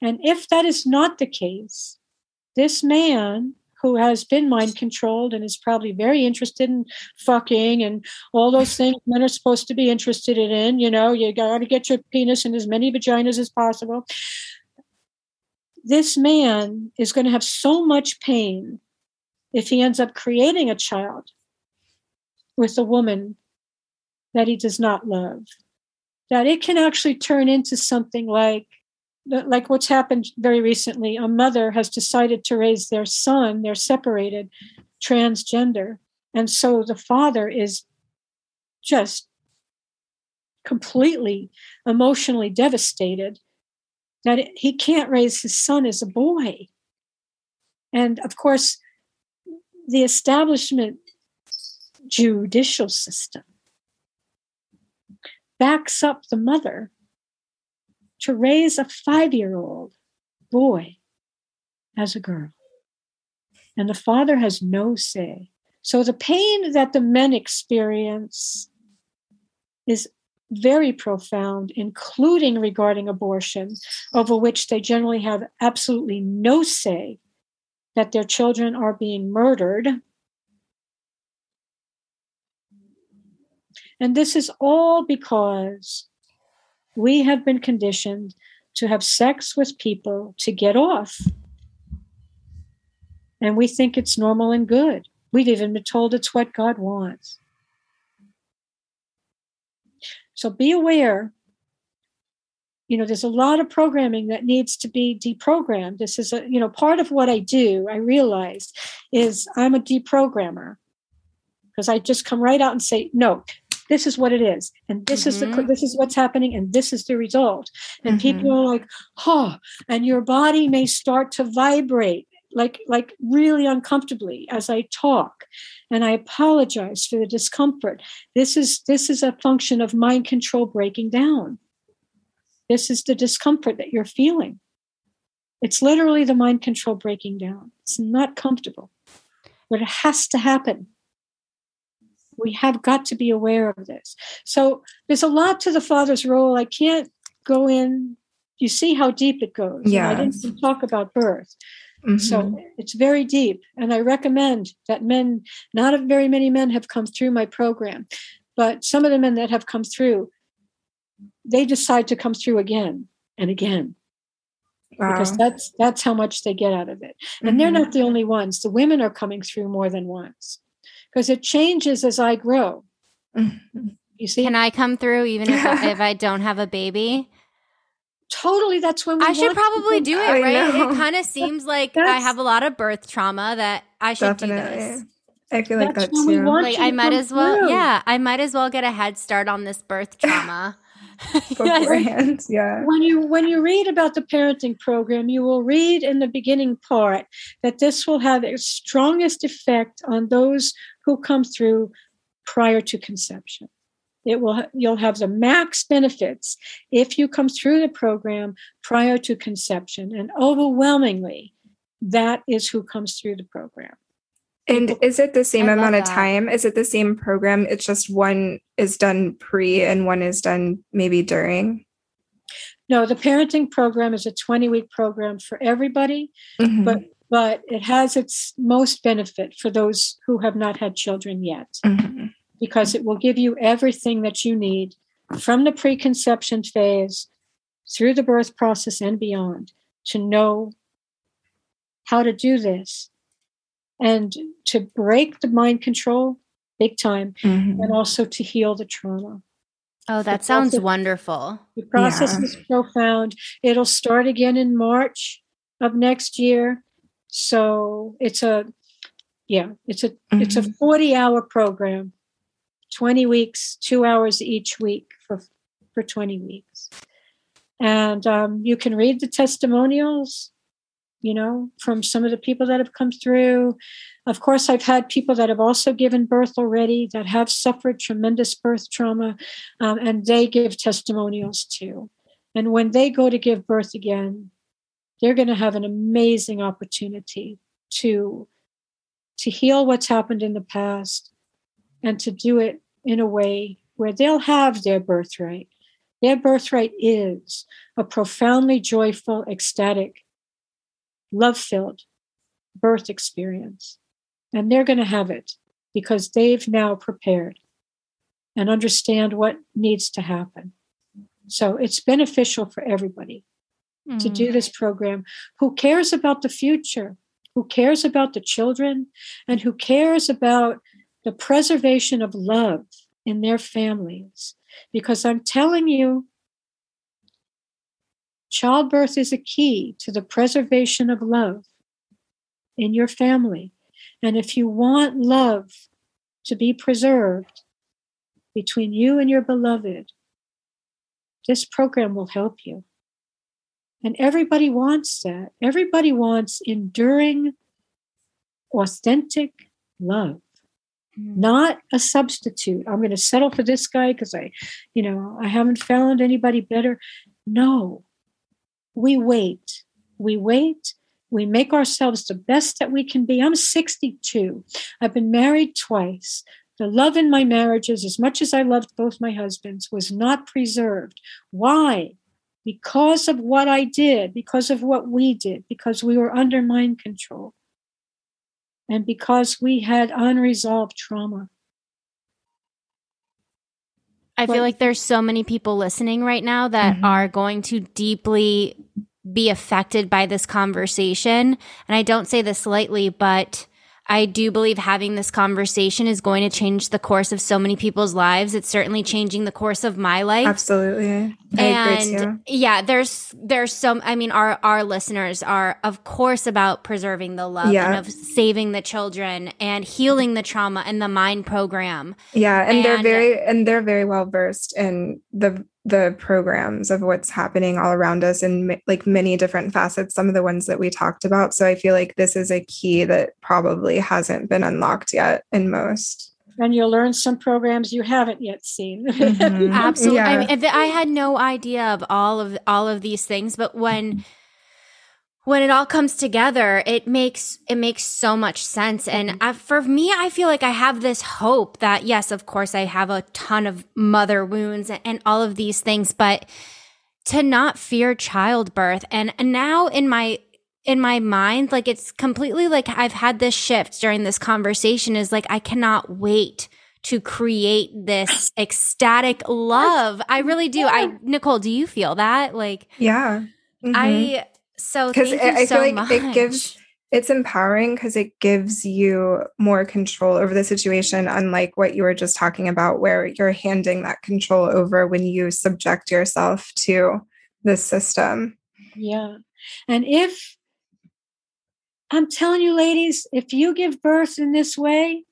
And if that is not the case, this man who has been mind controlled and is probably very interested in fucking and all those things men are supposed to be interested in. You know, you got to get your penis in as many vaginas as possible. This man is going to have so much pain if he ends up creating a child with a woman that he does not love, that it can actually turn into something like like what's happened very recently a mother has decided to raise their son they're separated transgender. And so the father is just completely emotionally devastated that he can't raise his son as a boy. And of course, the establishment judicial system backs up the mother to raise a five year old boy as a girl. And the father has no say. So the pain that the men experience is very profound, including regarding abortion, over which they generally have absolutely no say that their children are being murdered. And this is all because we have been conditioned to have sex with people to get off. And we think it's normal and good. We've even been told it's what God wants. So be aware. You know, there's a lot of programming that needs to be deprogrammed. This is a, you know, part of what I do, I realize, is I'm a deprogrammer because I just come right out and say, no, this is what it is and this mm-hmm. is the mm-hmm. this is what's happening and this is the result. And mm-hmm. people are like oh and your body may start to vibrate like like really uncomfortably as i talk. And i apologize for the discomfort. This is this is a function of mind control breaking down. This is the discomfort that you're feeling. It's literally the mind control breaking down. It's not comfortable. But it has to happen we have got to be aware of this so there's a lot to the father's role i can't go in you see how deep it goes yeah i didn't talk about birth Mm-hmm. So it's very deep. And I recommend that men, not very many men have come through my program, but some of the men that have come through, they decide to come through again and again. Wow. Because that's that's how much they get out of it. And mm-hmm. they're not the only ones. The women are coming through more than once. Because it changes as I grow. Mm-hmm. You see? Can I come through even if I, *laughs* if I don't have a baby? totally that's when I should probably do it, right? It kind of seems like I have a lot of birth trauma that I should Definitely. do this. I feel like that's that too. Like I might as well, through. yeah, I might as well get a head start on this birth *laughs* trauma. *laughs* beforehand. yes. Yeah. When you when you read about the parenting program, you will read in the beginning part that this will have its strongest effect on those who come through prior to conception. It will you'll have the max benefits if you come through the program prior to conception and overwhelmingly that is who comes through the program. And is it the same I amount of time? Is it the same program? It's just one is done pre and one is done maybe during? No the parenting program is a 20 week program for everybody mm-hmm. but but it has its most benefit for those who have not had children yet mm-hmm because it will give you everything that you need from the preconception phase through the birth process and beyond to know how to do this and to break the mind control big time mm-hmm. and also to heal the trauma. Oh, that the sounds process, wonderful. The process yeah. is profound. It'll start again in March of next year. So it's a yeah, it's a mm-hmm. it's a 40 hour program 20 weeks, two hours each week for, for 20 weeks. And um, you can read the testimonials, you know, from some of the people that have come through. Of course, I've had people that have also given birth already that have suffered tremendous birth trauma, um, and they give testimonials too. And when they go to give birth again, they're going to have an amazing opportunity to to heal what's happened in the past and to do it in a way where they'll have their birthright. Their birthright is a profoundly joyful, ecstatic, love filled birth experience. And they're going to have it because they've now prepared and understand what needs to happen. So it's beneficial for everybody mm. to do mm. this program. Who cares about the future? Who cares about the children? And who cares about the preservation of love in their families. Because I'm telling you, childbirth is a key to the preservation of love in your family. And if you want love to be preserved between you and your beloved, this program will help you. And everybody wants that. Everybody wants enduring, authentic love, Mm. not a substitute. I'm going to settle for this guy because I, you know, I haven't found anybody better. No, we wait. We wait. We make ourselves the best that we can be. I'm 62. I've been married twice. The love in my marriages, as much as I loved both my husbands, was not preserved. Why? Because of what I did, because of what we did, because we were under mind control, and because we had unresolved trauma. I feel like there's so many people listening right now that Mhm. are going to deeply be affected by this conversation. And I don't say this lightly, but I do believe having this conversation is going to change the course of so many people's lives. It's certainly changing the course of my life. Absolutely. I and yeah, there's there's some I mean our our listeners are of course about preserving the love Yeah. and of saving the children and healing the trauma and the mind program. Yeah, and, they're very and they're very well versed in the the programs of what's happening all around us in like many different facets. Some of the ones that we talked about. So I feel like this is a key that probably hasn't been unlocked yet in most. And you'll learn some programs you haven't yet seen. *laughs* Mhm. Absolutely. I, mean, I had no idea of all of all of these things, but when *laughs* when it all comes together, it makes it makes so much sense. And I, for me, I feel like I have this hope that yes, of course, I have a ton of mother wounds and, and all of these things, but to not fear childbirth, and, and now in my in my mind, like it's completely like I've had this shift during this conversation. Is like I cannot wait to create this ecstatic love. I really do. I Nicole, do you feel that? Like Yeah. Mhm. I so because I, I so feel like much. it gives it's empowering because it gives you more control over the situation unlike what you were just talking about where you're handing that control over when you subject yourself to the system Yeah. And if I'm telling you ladies, if you give birth in this way,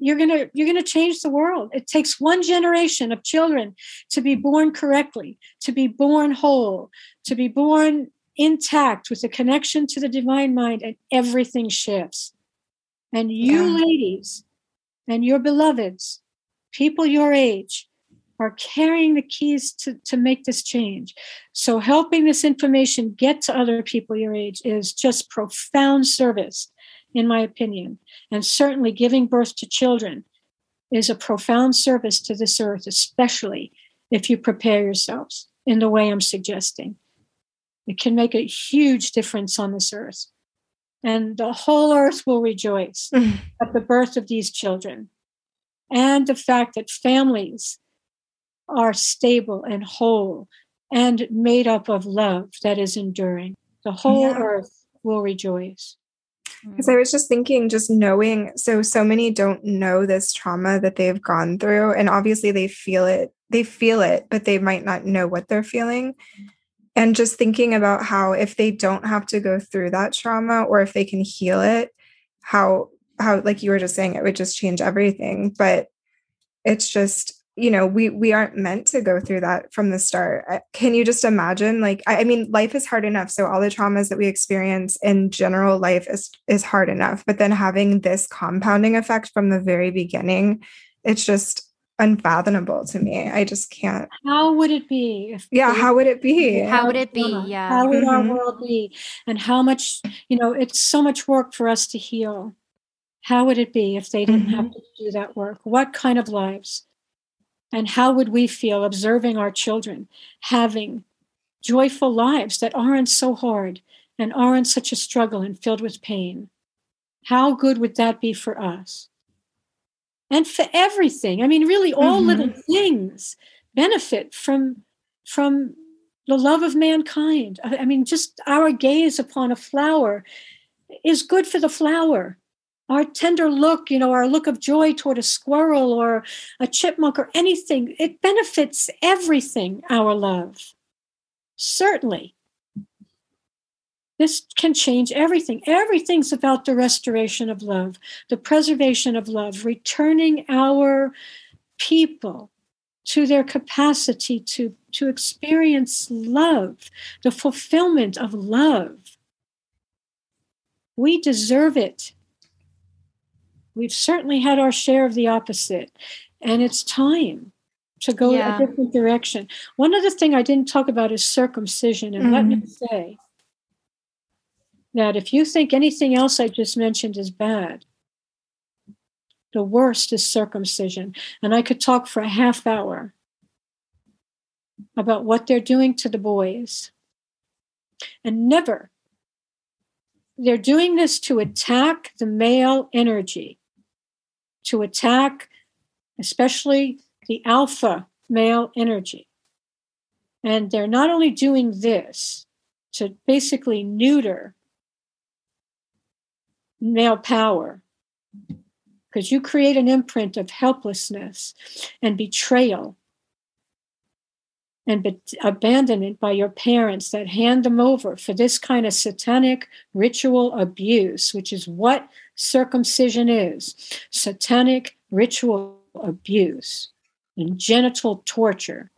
you're going to you're going to change the world. It takes one generation of children to be born correctly, to be born whole, to be born intact with a connection to the divine mind and everything shifts. And you Yeah. ladies and your beloveds, people your age, are carrying the keys to, to make this change. So, helping this information get to other people your age is just profound service, in my opinion. And certainly, giving birth to children is a profound service to this earth, especially if you prepare yourselves in the way I'm suggesting. It can make a huge difference on this earth. And the whole earth will rejoice *laughs* at the birth of these children and the fact that families are stable and whole and made up of love that is enduring. The whole Yeah. earth will rejoice. because i was just thinking just knowing so so many don't know this trauma that they've gone through and obviously they feel it they feel it but they might not know what they're feeling and just thinking about how if they don't have to go through that trauma or if they can heal it how how like you were just saying it would just change everything. But it's just you know we we aren't meant to go through that from the start. Can you just imagine like I, I mean life is hard enough. So all the traumas that we experience in general life is is hard enough. But then having this compounding effect from the very beginning it's just unfathomable to me i just can't How would it be if yeah we- how would it be How would it be? Yeah. How would our Mhm. world be? And how much, you know, it's so much work for us to heal. How would it be if they didn't have Mhm. to do that work? What kind of lives? And how would we feel observing our children having joyful lives that aren't so hard and aren't such a struggle and filled with pain? How good would that be for us? And for everything. I mean, really, all Mhm. little things benefit from from the love of mankind. I I mean, just our gaze upon a flower is good for the flower. Our tender look, you know, our look of joy toward a squirrel or a chipmunk or anything, it benefits everything, our love. Certainly. This can change everything. Everything's about the restoration of love, the preservation of love, returning our people to their capacity to, to experience love, the fulfillment of love. We deserve it. We've certainly had our share of the opposite, and it's time to go Yeah. a different direction. One other thing I didn't talk about is circumcision, and let me mm-hmm. say that if you think anything else I just mentioned is bad, the worst is circumcision. And I could talk for a half hour about what they're doing to the boys. And never, they're doing this to attack the male energy, to attack especially the alpha male energy. And they're not only doing this to basically neuter male power, because you create an imprint of helplessness and betrayal and be- abandonment by your parents that hand them over for this kind of satanic ritual abuse, which is what circumcision is satanic ritual abuse and genital torture.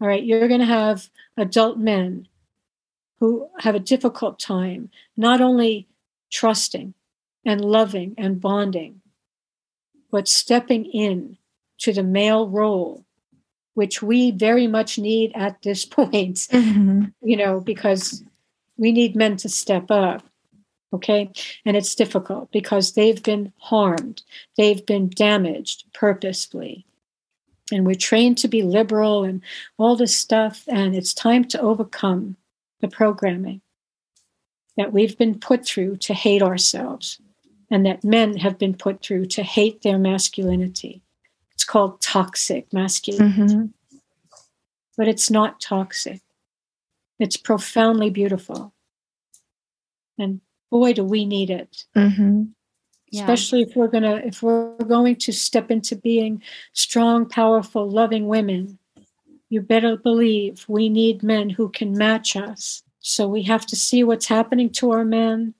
All right, you're going to have adult men who have a difficult time not only trusting and loving and bonding, but stepping in to the male role, which we very much need at this *laughs* point, Mhm. you know, because we need men to step up. Okay. And it's difficult because they've been harmed, they've been damaged purposefully. And we're trained to be liberal and all this stuff. And it's time to overcome the programming that we've been put through to hate ourselves and that men have been put through to hate their masculinity. It's called toxic masculinity, Mhm. but it's not toxic. It's profoundly beautiful. And boy, do we need it. Mhm. Yeah. especially if we're gonna if we're going to step into being strong powerful loving women you better believe we need men who can match us so we have to see what's happening to our men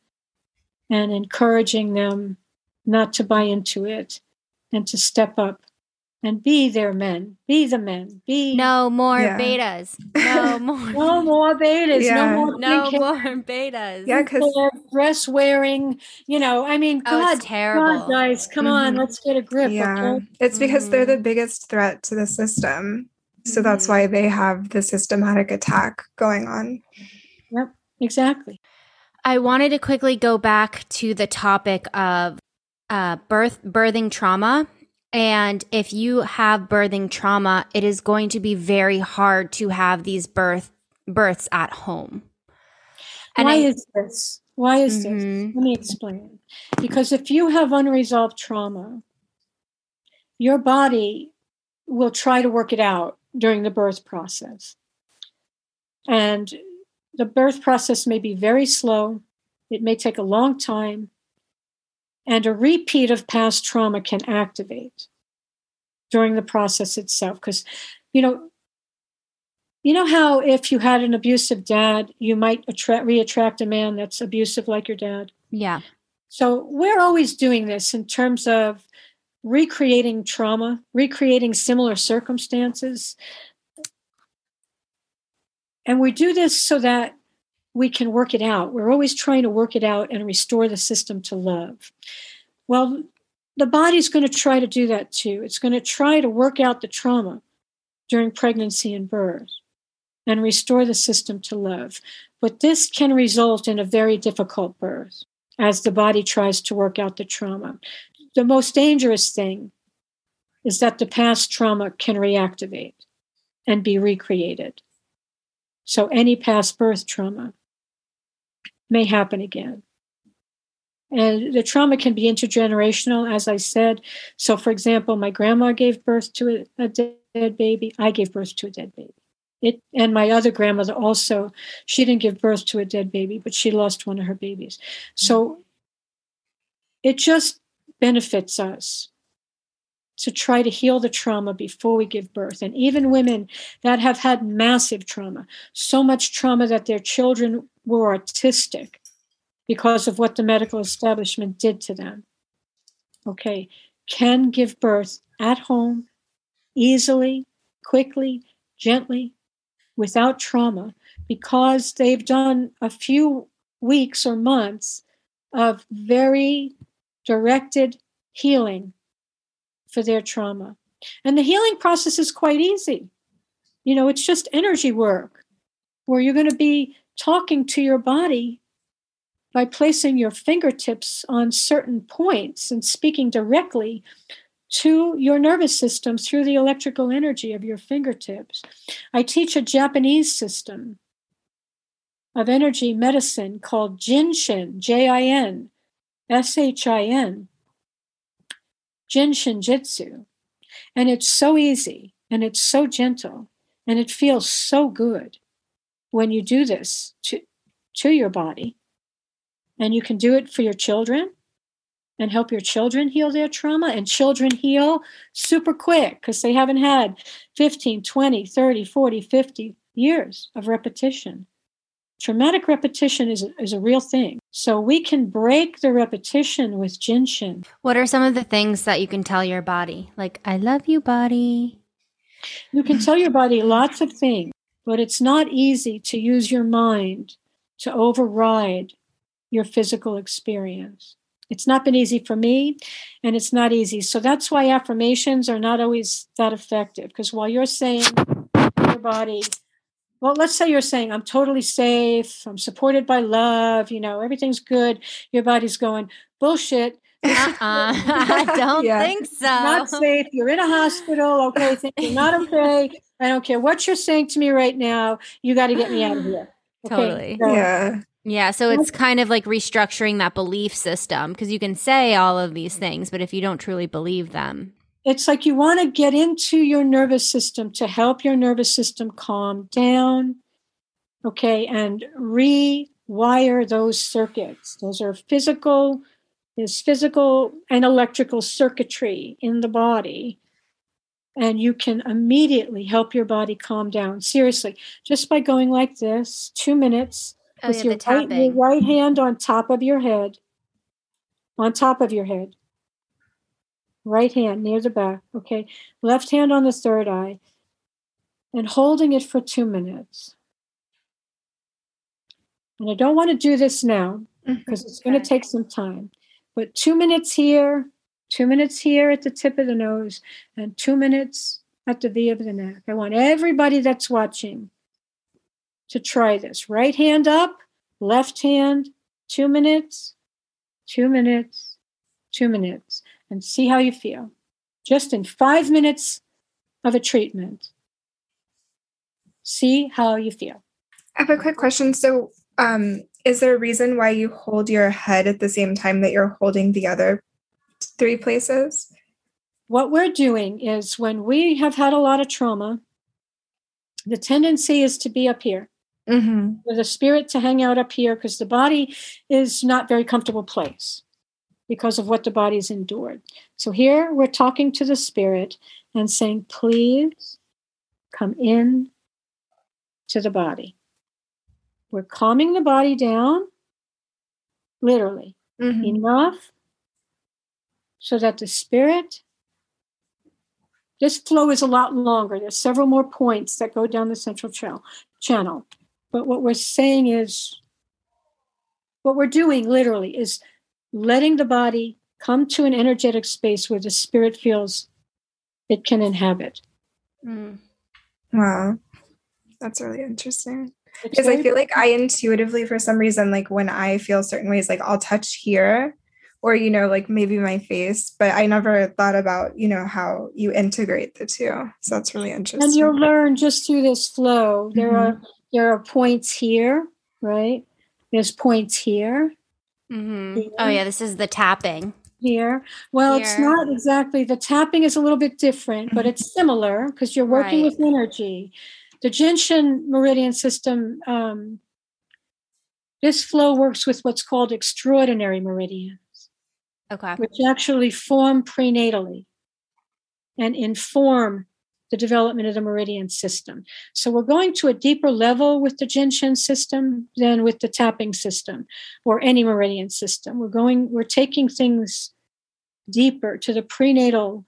and encouraging them not to buy into it and to step up and be their men be the men be No more Yeah. betas. *laughs* No more. no more betas Yeah. no more no more betas. Yeah, because dress wearing you know i mean Oh, god it's terrible. God, guys, come on, Mhm. let's get a grip. yeah, Okay? it's because they're Mm-hmm. the biggest threat to the system. So that's why they have the systematic attack going on. Yep, exactly. I wanted to quickly go back to the topic of uh, birth birthing trauma. And if you have birthing trauma, it is going to be very hard to have these birth births at home. And Why I- is this? Why is this? Mhm. Let me explain. Because if you have unresolved trauma, your body will try to work it out during the birth process. And the birth process may be very slow, it may take a long time, and a repeat of past trauma can activate during the process itself. Because, you know, you know how if you had an abusive dad, you might attract re-attract a man that's abusive like your dad. yeah. So we're always doing this in terms of recreating trauma, recreating similar circumstances. And we do this so that we can work it out. We're always trying to work it out and restore the system to love. Well, the body's going to try to do that too. It's going to try to work out the trauma during pregnancy and birth and restore the system to love. But this can result in a very difficult birth as the body tries to work out the trauma. The most dangerous thing is that the past trauma can reactivate and be recreated. So any past birth trauma may happen again. And the trauma can be intergenerational, as I said. So, for example, my grandma gave birth to a, dead baby. I gave birth to a dead baby. It, and my other grandmother also, she didn't give birth to a dead baby, but she lost one of her babies. So it just benefits us to try to heal the trauma before we give birth. And even women that have had massive trauma, so much trauma that their children were autistic because of what the medical establishment did to them. Okay, can give birth at home easily, quickly, gently, without trauma, because they've done a few weeks or months of very directed healing for their trauma. And the healing process is quite easy. You know, it's just energy work where you're going to be talking to your body by placing your fingertips on certain points and speaking directly to your nervous system through the electrical energy of your fingertips. I teach a Japanese system of energy medicine called Jinshin, J I N S H I N, Jinshin Jyutsu. And it's so easy and it's so gentle and it feels so good when you do this to, to your body. And you can do it for your children and help your children heal their trauma. And children heal super quick because they haven't had 15, 20, 30, 40, 50 years of repetition. Traumatic repetition is a, is a real thing. So we can break the repetition with Jinshin. What are some of the things that you can tell your body? Like, I love you, body. You can tell your body lots of things, but it's not easy to use your mind to override your physical experience. It's not been easy for me, and it's not easy. So that's why affirmations are not always that effective. Because while you're saying your body, well, let's say you're saying, I'm totally safe, I'm supported by love, you know, everything's good. Your body's going, bullshit. *laughs* Uh-uh. *laughs* I don't Yeah. think so. Not safe. You're in a hospital. Okay, *laughs* think you're not okay. I don't care what you're saying to me right now. You got to get me out of *gasps* here. Okay, Totally. so- Yeah. Yeah, so it's kind of like restructuring that belief system because you can say all of these things, but if you don't truly believe them, it's like you want to get into your nervous system to help your nervous system calm down okay and rewire those circuits. Those are physical there's physical and electrical circuitry in the body and you can immediately help your body calm down. Seriously just by going like this two minutes oh, with yeah, your right, your right hand on top of your head on top of your head right hand near the back okay. Left hand on the third eye and holding it for two minutes. And i don't want to do this now mm-hmm. because it's going to take some time. But two minutes here two minutes here at the tip of the nose and two minutes at the v of the neck. I want everybody that's watching to try this. Right hand up left hand two minutes two minutes two minutes and see how you feel just in five minutes of a treatment see how you feel I have a quick question. So, um, is there a reason why you hold your head at the same time that you're holding the other three places? what we're doing is when we have had a lot of trauma the tendency is to be up here Mm-hmm. for the spirit to hang out up here because the body is not very comfortable place because of what the body's endured. So here we're talking to the spirit and saying please come in to the body. We're calming the body down literally Mm-hmm. enough so that the spirit this flow is a lot longer. There's several more points that go down the central channel channel. But what we're saying is what we're doing literally is letting the body come to an energetic space where the spirit feels it can inhabit Mm. Wow. That's really interesting. Because I feel like I intuitively, for some reason, like when I feel certain ways, like I'll touch here or, you know, like maybe my face, but I never thought about, you know, how you integrate the two. So that's really interesting. and you'll learn just through this flow there Mhm. are there are points here right there's points here Mhm. Oh, yeah, this is the tapping. here. Well, it's not exactly. The tapping is a little bit different, but it's *laughs* similar because you're working Right. with energy. The Jinshin meridian system, um, this flow works with what's called extraordinary meridians, Okay. which actually form prenatally. and inform the development of the meridian system. So we're going to a deeper level with the Jinshin system than with the tapping system or any meridian system. We're going, we're taking things deeper to the prenatal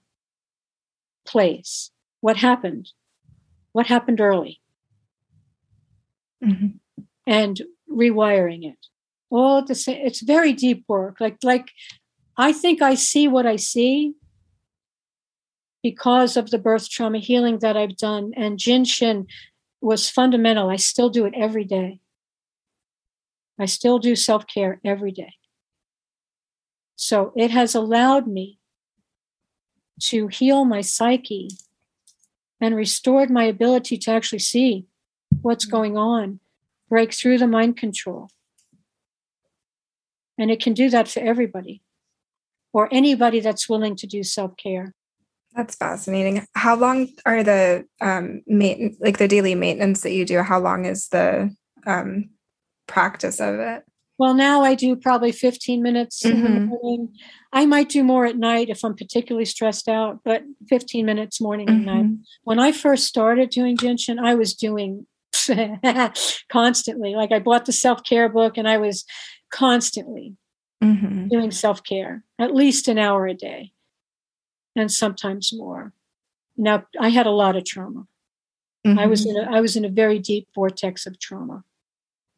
place. What happened? What happened early? Mhm. And rewiring it. All at the same it's very deep work. Like like I think I see what I see because of the birth trauma healing that I've done. And Jinshin was fundamental. I still do it every day. I still do self care every day. So it has allowed me to heal my psyche and restored my ability to actually see what's mm-hmm. going on, break through the mind control. And it can do that for everybody or anybody that's willing to do self care. That's fascinating. How long are the um main like the daily maintenance that you do? How long is the um practice of it? Well, now I do probably 15 minutes in the Mhm. morning. I might do more at night if I'm particularly stressed out, but 15 minutes morning and night. Mhm. When I first started doing Jinshin, I was doing *laughs* constantly. Like I bought the self care book and I was constantly Mhm. doing self care, at least an hour a day, and sometimes more. Now, I had a lot of trauma. I was Mhm. in a, I was in a very deep vortex of trauma.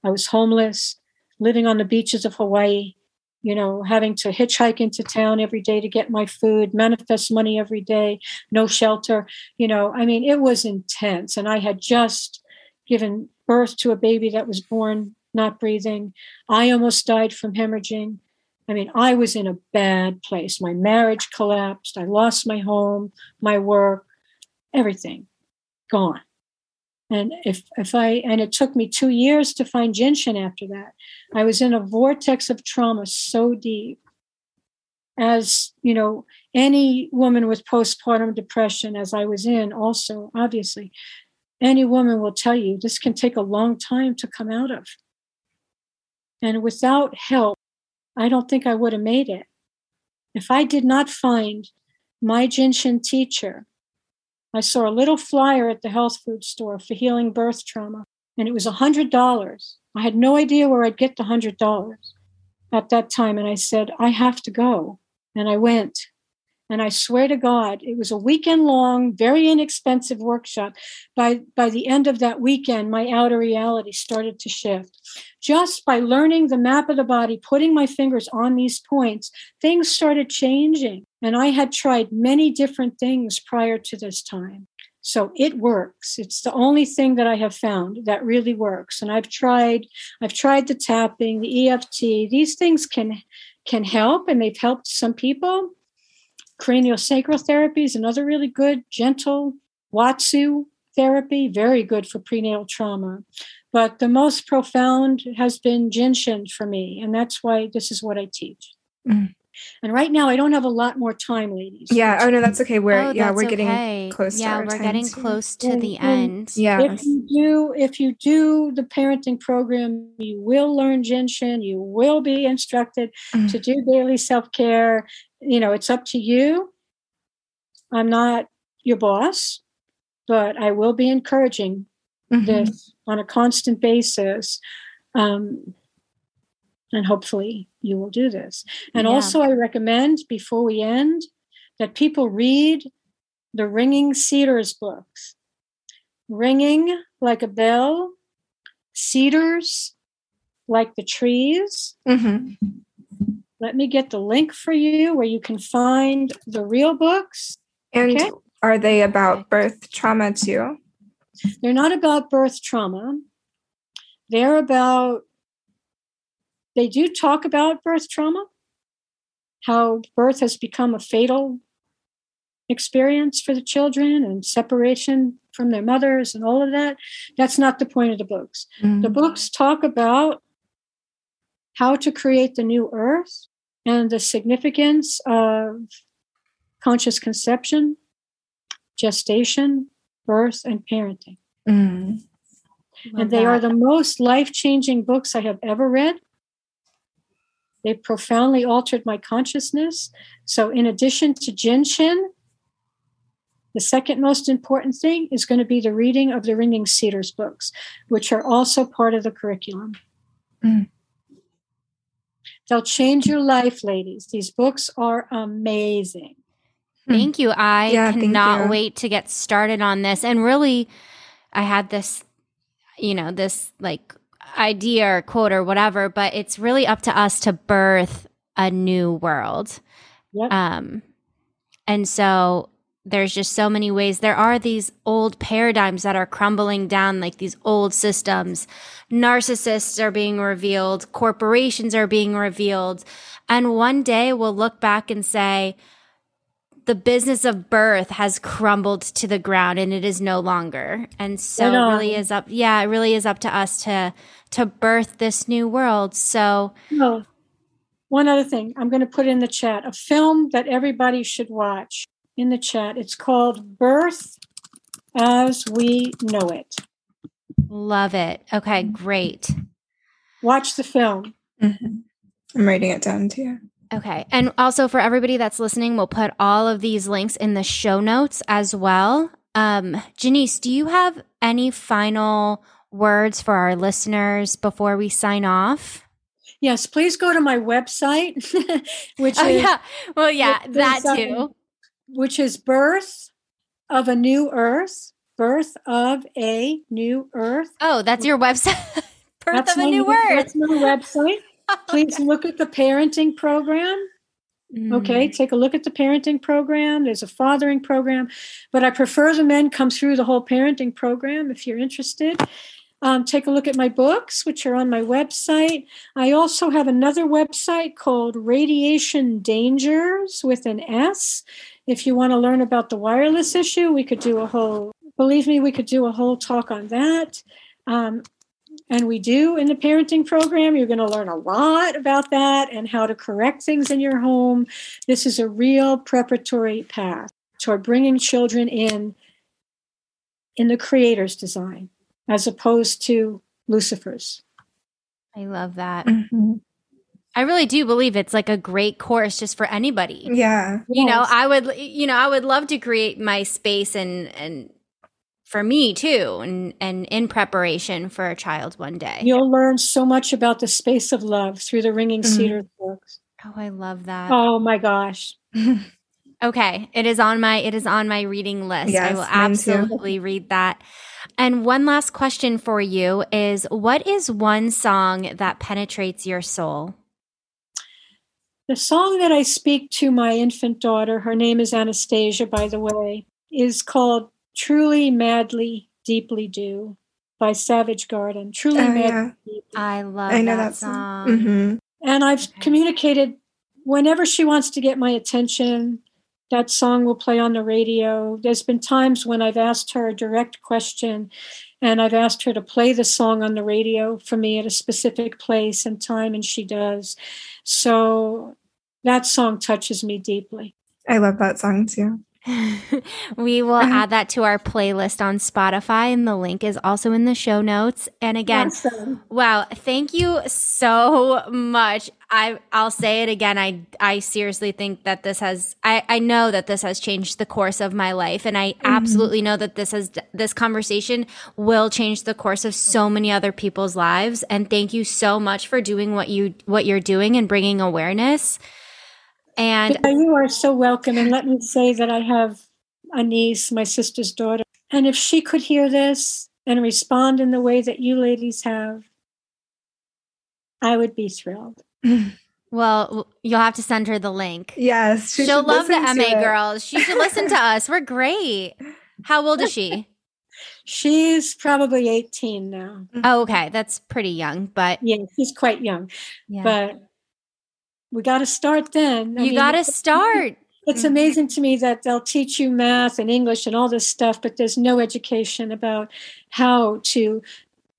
I was homeless, living on the beaches of Hawaii, you know, having to hitchhike into town every day to get my food, manifest money every day, no shelter. You know, I mean, it was intense. And I had just given birth to a baby that was born not breathing. I almost died from hemorrhaging. I mean, I was in a bad place. My marriage collapsed. I lost my home, my work, everything gone. And if if I and it took me two years to find Jinshin after that. I was in a vortex of trauma so deep. As you know, any woman with postpartum depression, as I was in, also obviously, any woman will tell you this can take a long time to come out of. And without help, I don't think I would have made it. If I did not find my Jinshin teacher, I saw a little flyer at the health food store for healing birth trauma, and it was $100. I had no idea where I'd get the $100 at that time. And I said, I have to go. And I went. And I swear to God, it was a weekend long, very inexpensive workshop. By, by the end of that weekend, my outer reality started to shift. Just by learning the map of the body, putting my fingers on these points, things started changing. And I had tried many different things prior to this time. So it works. It's the only thing that I have found that really works. And I've tried, I've tried the tapping, the EFT. These things can can help and they've helped some people. Craniosacral therapy is another really good, gentle Watsu therapy, very good for prenatal trauma. But the most profound has been Jinshin for me, and that's why this is what I teach. Mm. And right now, I don't have a lot more time, ladies. Yeah. Oh no, that's okay. We're oh, yeah, we're getting okay. close. Yeah, our we're getting too. close to And- the and end. Yeah. If you do, if you do the parenting program, you will learn Jinshin. You will be instructed Mm. to do daily self care. You know, it's up to you. I'm not your boss, but I will be encouraging Mhm. this on a constant basis. Um, and hopefully you will do this. And Yeah. also, I recommend before we end that people read the Ringing Cedars books. Ringing like a bell, cedars like the trees. Mhm. Let me get the link for you where you can find the real books. And Okay. are they about birth trauma too? They're not about birth trauma. They're about, they do talk about birth trauma, how birth has become a fatal experience for the children and separation from their mothers and all of that. That's not the point of the books. The Mm. books talk about how to create the new earth and the significance of conscious conception, gestation, birth, and parenting. Mm. Love and they are the most life changing books I have ever read. They profoundly altered my consciousness. So, in addition to Jinshin, The second most important thing is going to be the reading of the Ringing Cedars books, which are also part of the curriculum. Mm. They'll change your life, ladies. These books are amazing. Thank you. I Yeah, cannot you. wait to get started on this. And really, I had this, you know, this like idea or quote or whatever, but it's really up to us to birth a new world. Yep. Um, and so there's just so many ways. There are these old paradigms that are crumbling down, like these old systems. Narcissists are being revealed, corporations are being revealed. And one day we'll look back and say, the business of birth has crumbled to the ground and it is no longer. And so it really is up yeah, it really is up to us to to birth this new world. So Oh, one other thing I'm going to put in the chat a film that everybody should watch in the chat. It's called Birth as We Know It. love it. Okay, great. Watch the film. Mhm. I'm writing it down too. Okay. And also for everybody that's listening, we'll put all of these links in the show notes as well. Um, Jeanice, do you have any final words for our listeners before we sign off? Yes, please go to my website, *laughs* which Oh is yeah. Well, yeah, that um, too. which is Birth of a New Earth. Birth of a New Earth. Oh, that's your website. *laughs* Birth That's of a my- new earth. That's my website. *laughs* Please look at the parenting program. Mm. Okay, take a look at the parenting program. There's a fathering program, but I prefer the men come through the whole parenting program if you're interested. Um, take a look at my books, which are on my website. I also have another website called Radiation Dangers with an S. If you want to learn about the wireless issue, we could do a whole, believe me, we could do a whole talk on that. Um, and we do in the parenting program. You're going to learn a lot about that and how to correct things in your home. This is a real preparatory path toward bringing children in in the creator's design as opposed to Lucifer's. I love that. Mhm. I really do believe it's like a great course just for anybody. Yeah. You know, I would you know, I would love to create my space and and for me too and and in preparation for a child one day. You'll learn so much about the space of love through the Ringing Mhm. Cedar books. Oh, I love that. Oh my gosh. *laughs* Okay, it is on my it is on my reading list. I will mine too. absolutely read that. And one last question for you is what is one song that penetrates your soul? The song that I speak to my infant daughter, her name is Anastasia, by the way, is called Truly, Madly, Deeply Do by Savage Garden. Truly, Oh, Madly, yeah. Deeply. I love I know that, that song. song. hmm And I've Okay. communicated whenever she wants to get my attention, that song will play on the radio. There's been times when I've asked her a direct question and I've asked her to play the song on the radio for me at a specific place and time, and she does. So that song touches me deeply. I love that song too. We will add that to our playlist on Spotify, and the link is also in the show notes. And again, Awesome. wow, thank you so much. I I'll say it again. I I seriously think that this has I I know that this has changed the course of my life, and I mm-hmm. absolutely know that this has this conversation will change the course of so many other people's lives. And thank you so much for doing what you what you're doing and bringing awareness. And Yeah, you are so welcome. And let me say that I have a niece, my sister's daughter. And if she could hear this and respond in the way that you ladies have, I would be thrilled. *laughs* well, you'll have to send her the link. Yes. she She'll love the MA it. girls. She should listen to us. We're great. How old is she? *laughs* She's probably 18 now. Oh, okay. That's pretty young, but Yeah, she's quite young, yeah. but we got to start then. I you got to start. It's mm-hmm. amazing to me that they'll teach you math and English and all this stuff, but there's no education about how to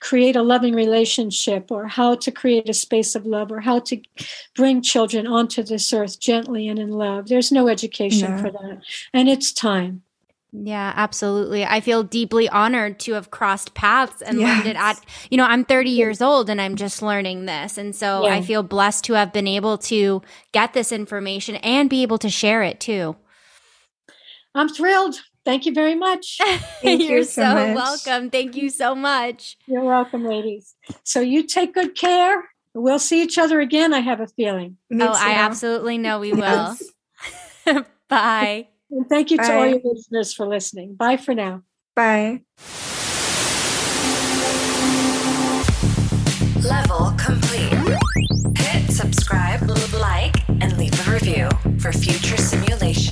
create a loving relationship or how to create a space of love or how to bring children onto this earth gently and in love. There's no education No. for that. And it's time. Yeah, absolutely. I feel deeply honored to have crossed paths and learned it at, you know, I'm 30 years old and I'm just learning this. And so I feel blessed to have been able to get this information and be able to share it too. I'm thrilled. Thank you very much. *laughs* Thank You're you so, so much. welcome. Thank you so much. You're welcome, ladies. So you take good care. We'll see each other again, I have a feeling. Me oh, I absolutely know we *laughs* will. *laughs* Bye. And thank you to all your listeners for listening. Bye for now. Bye. Level complete. Hit subscribe, like, and leave a review for future simulations.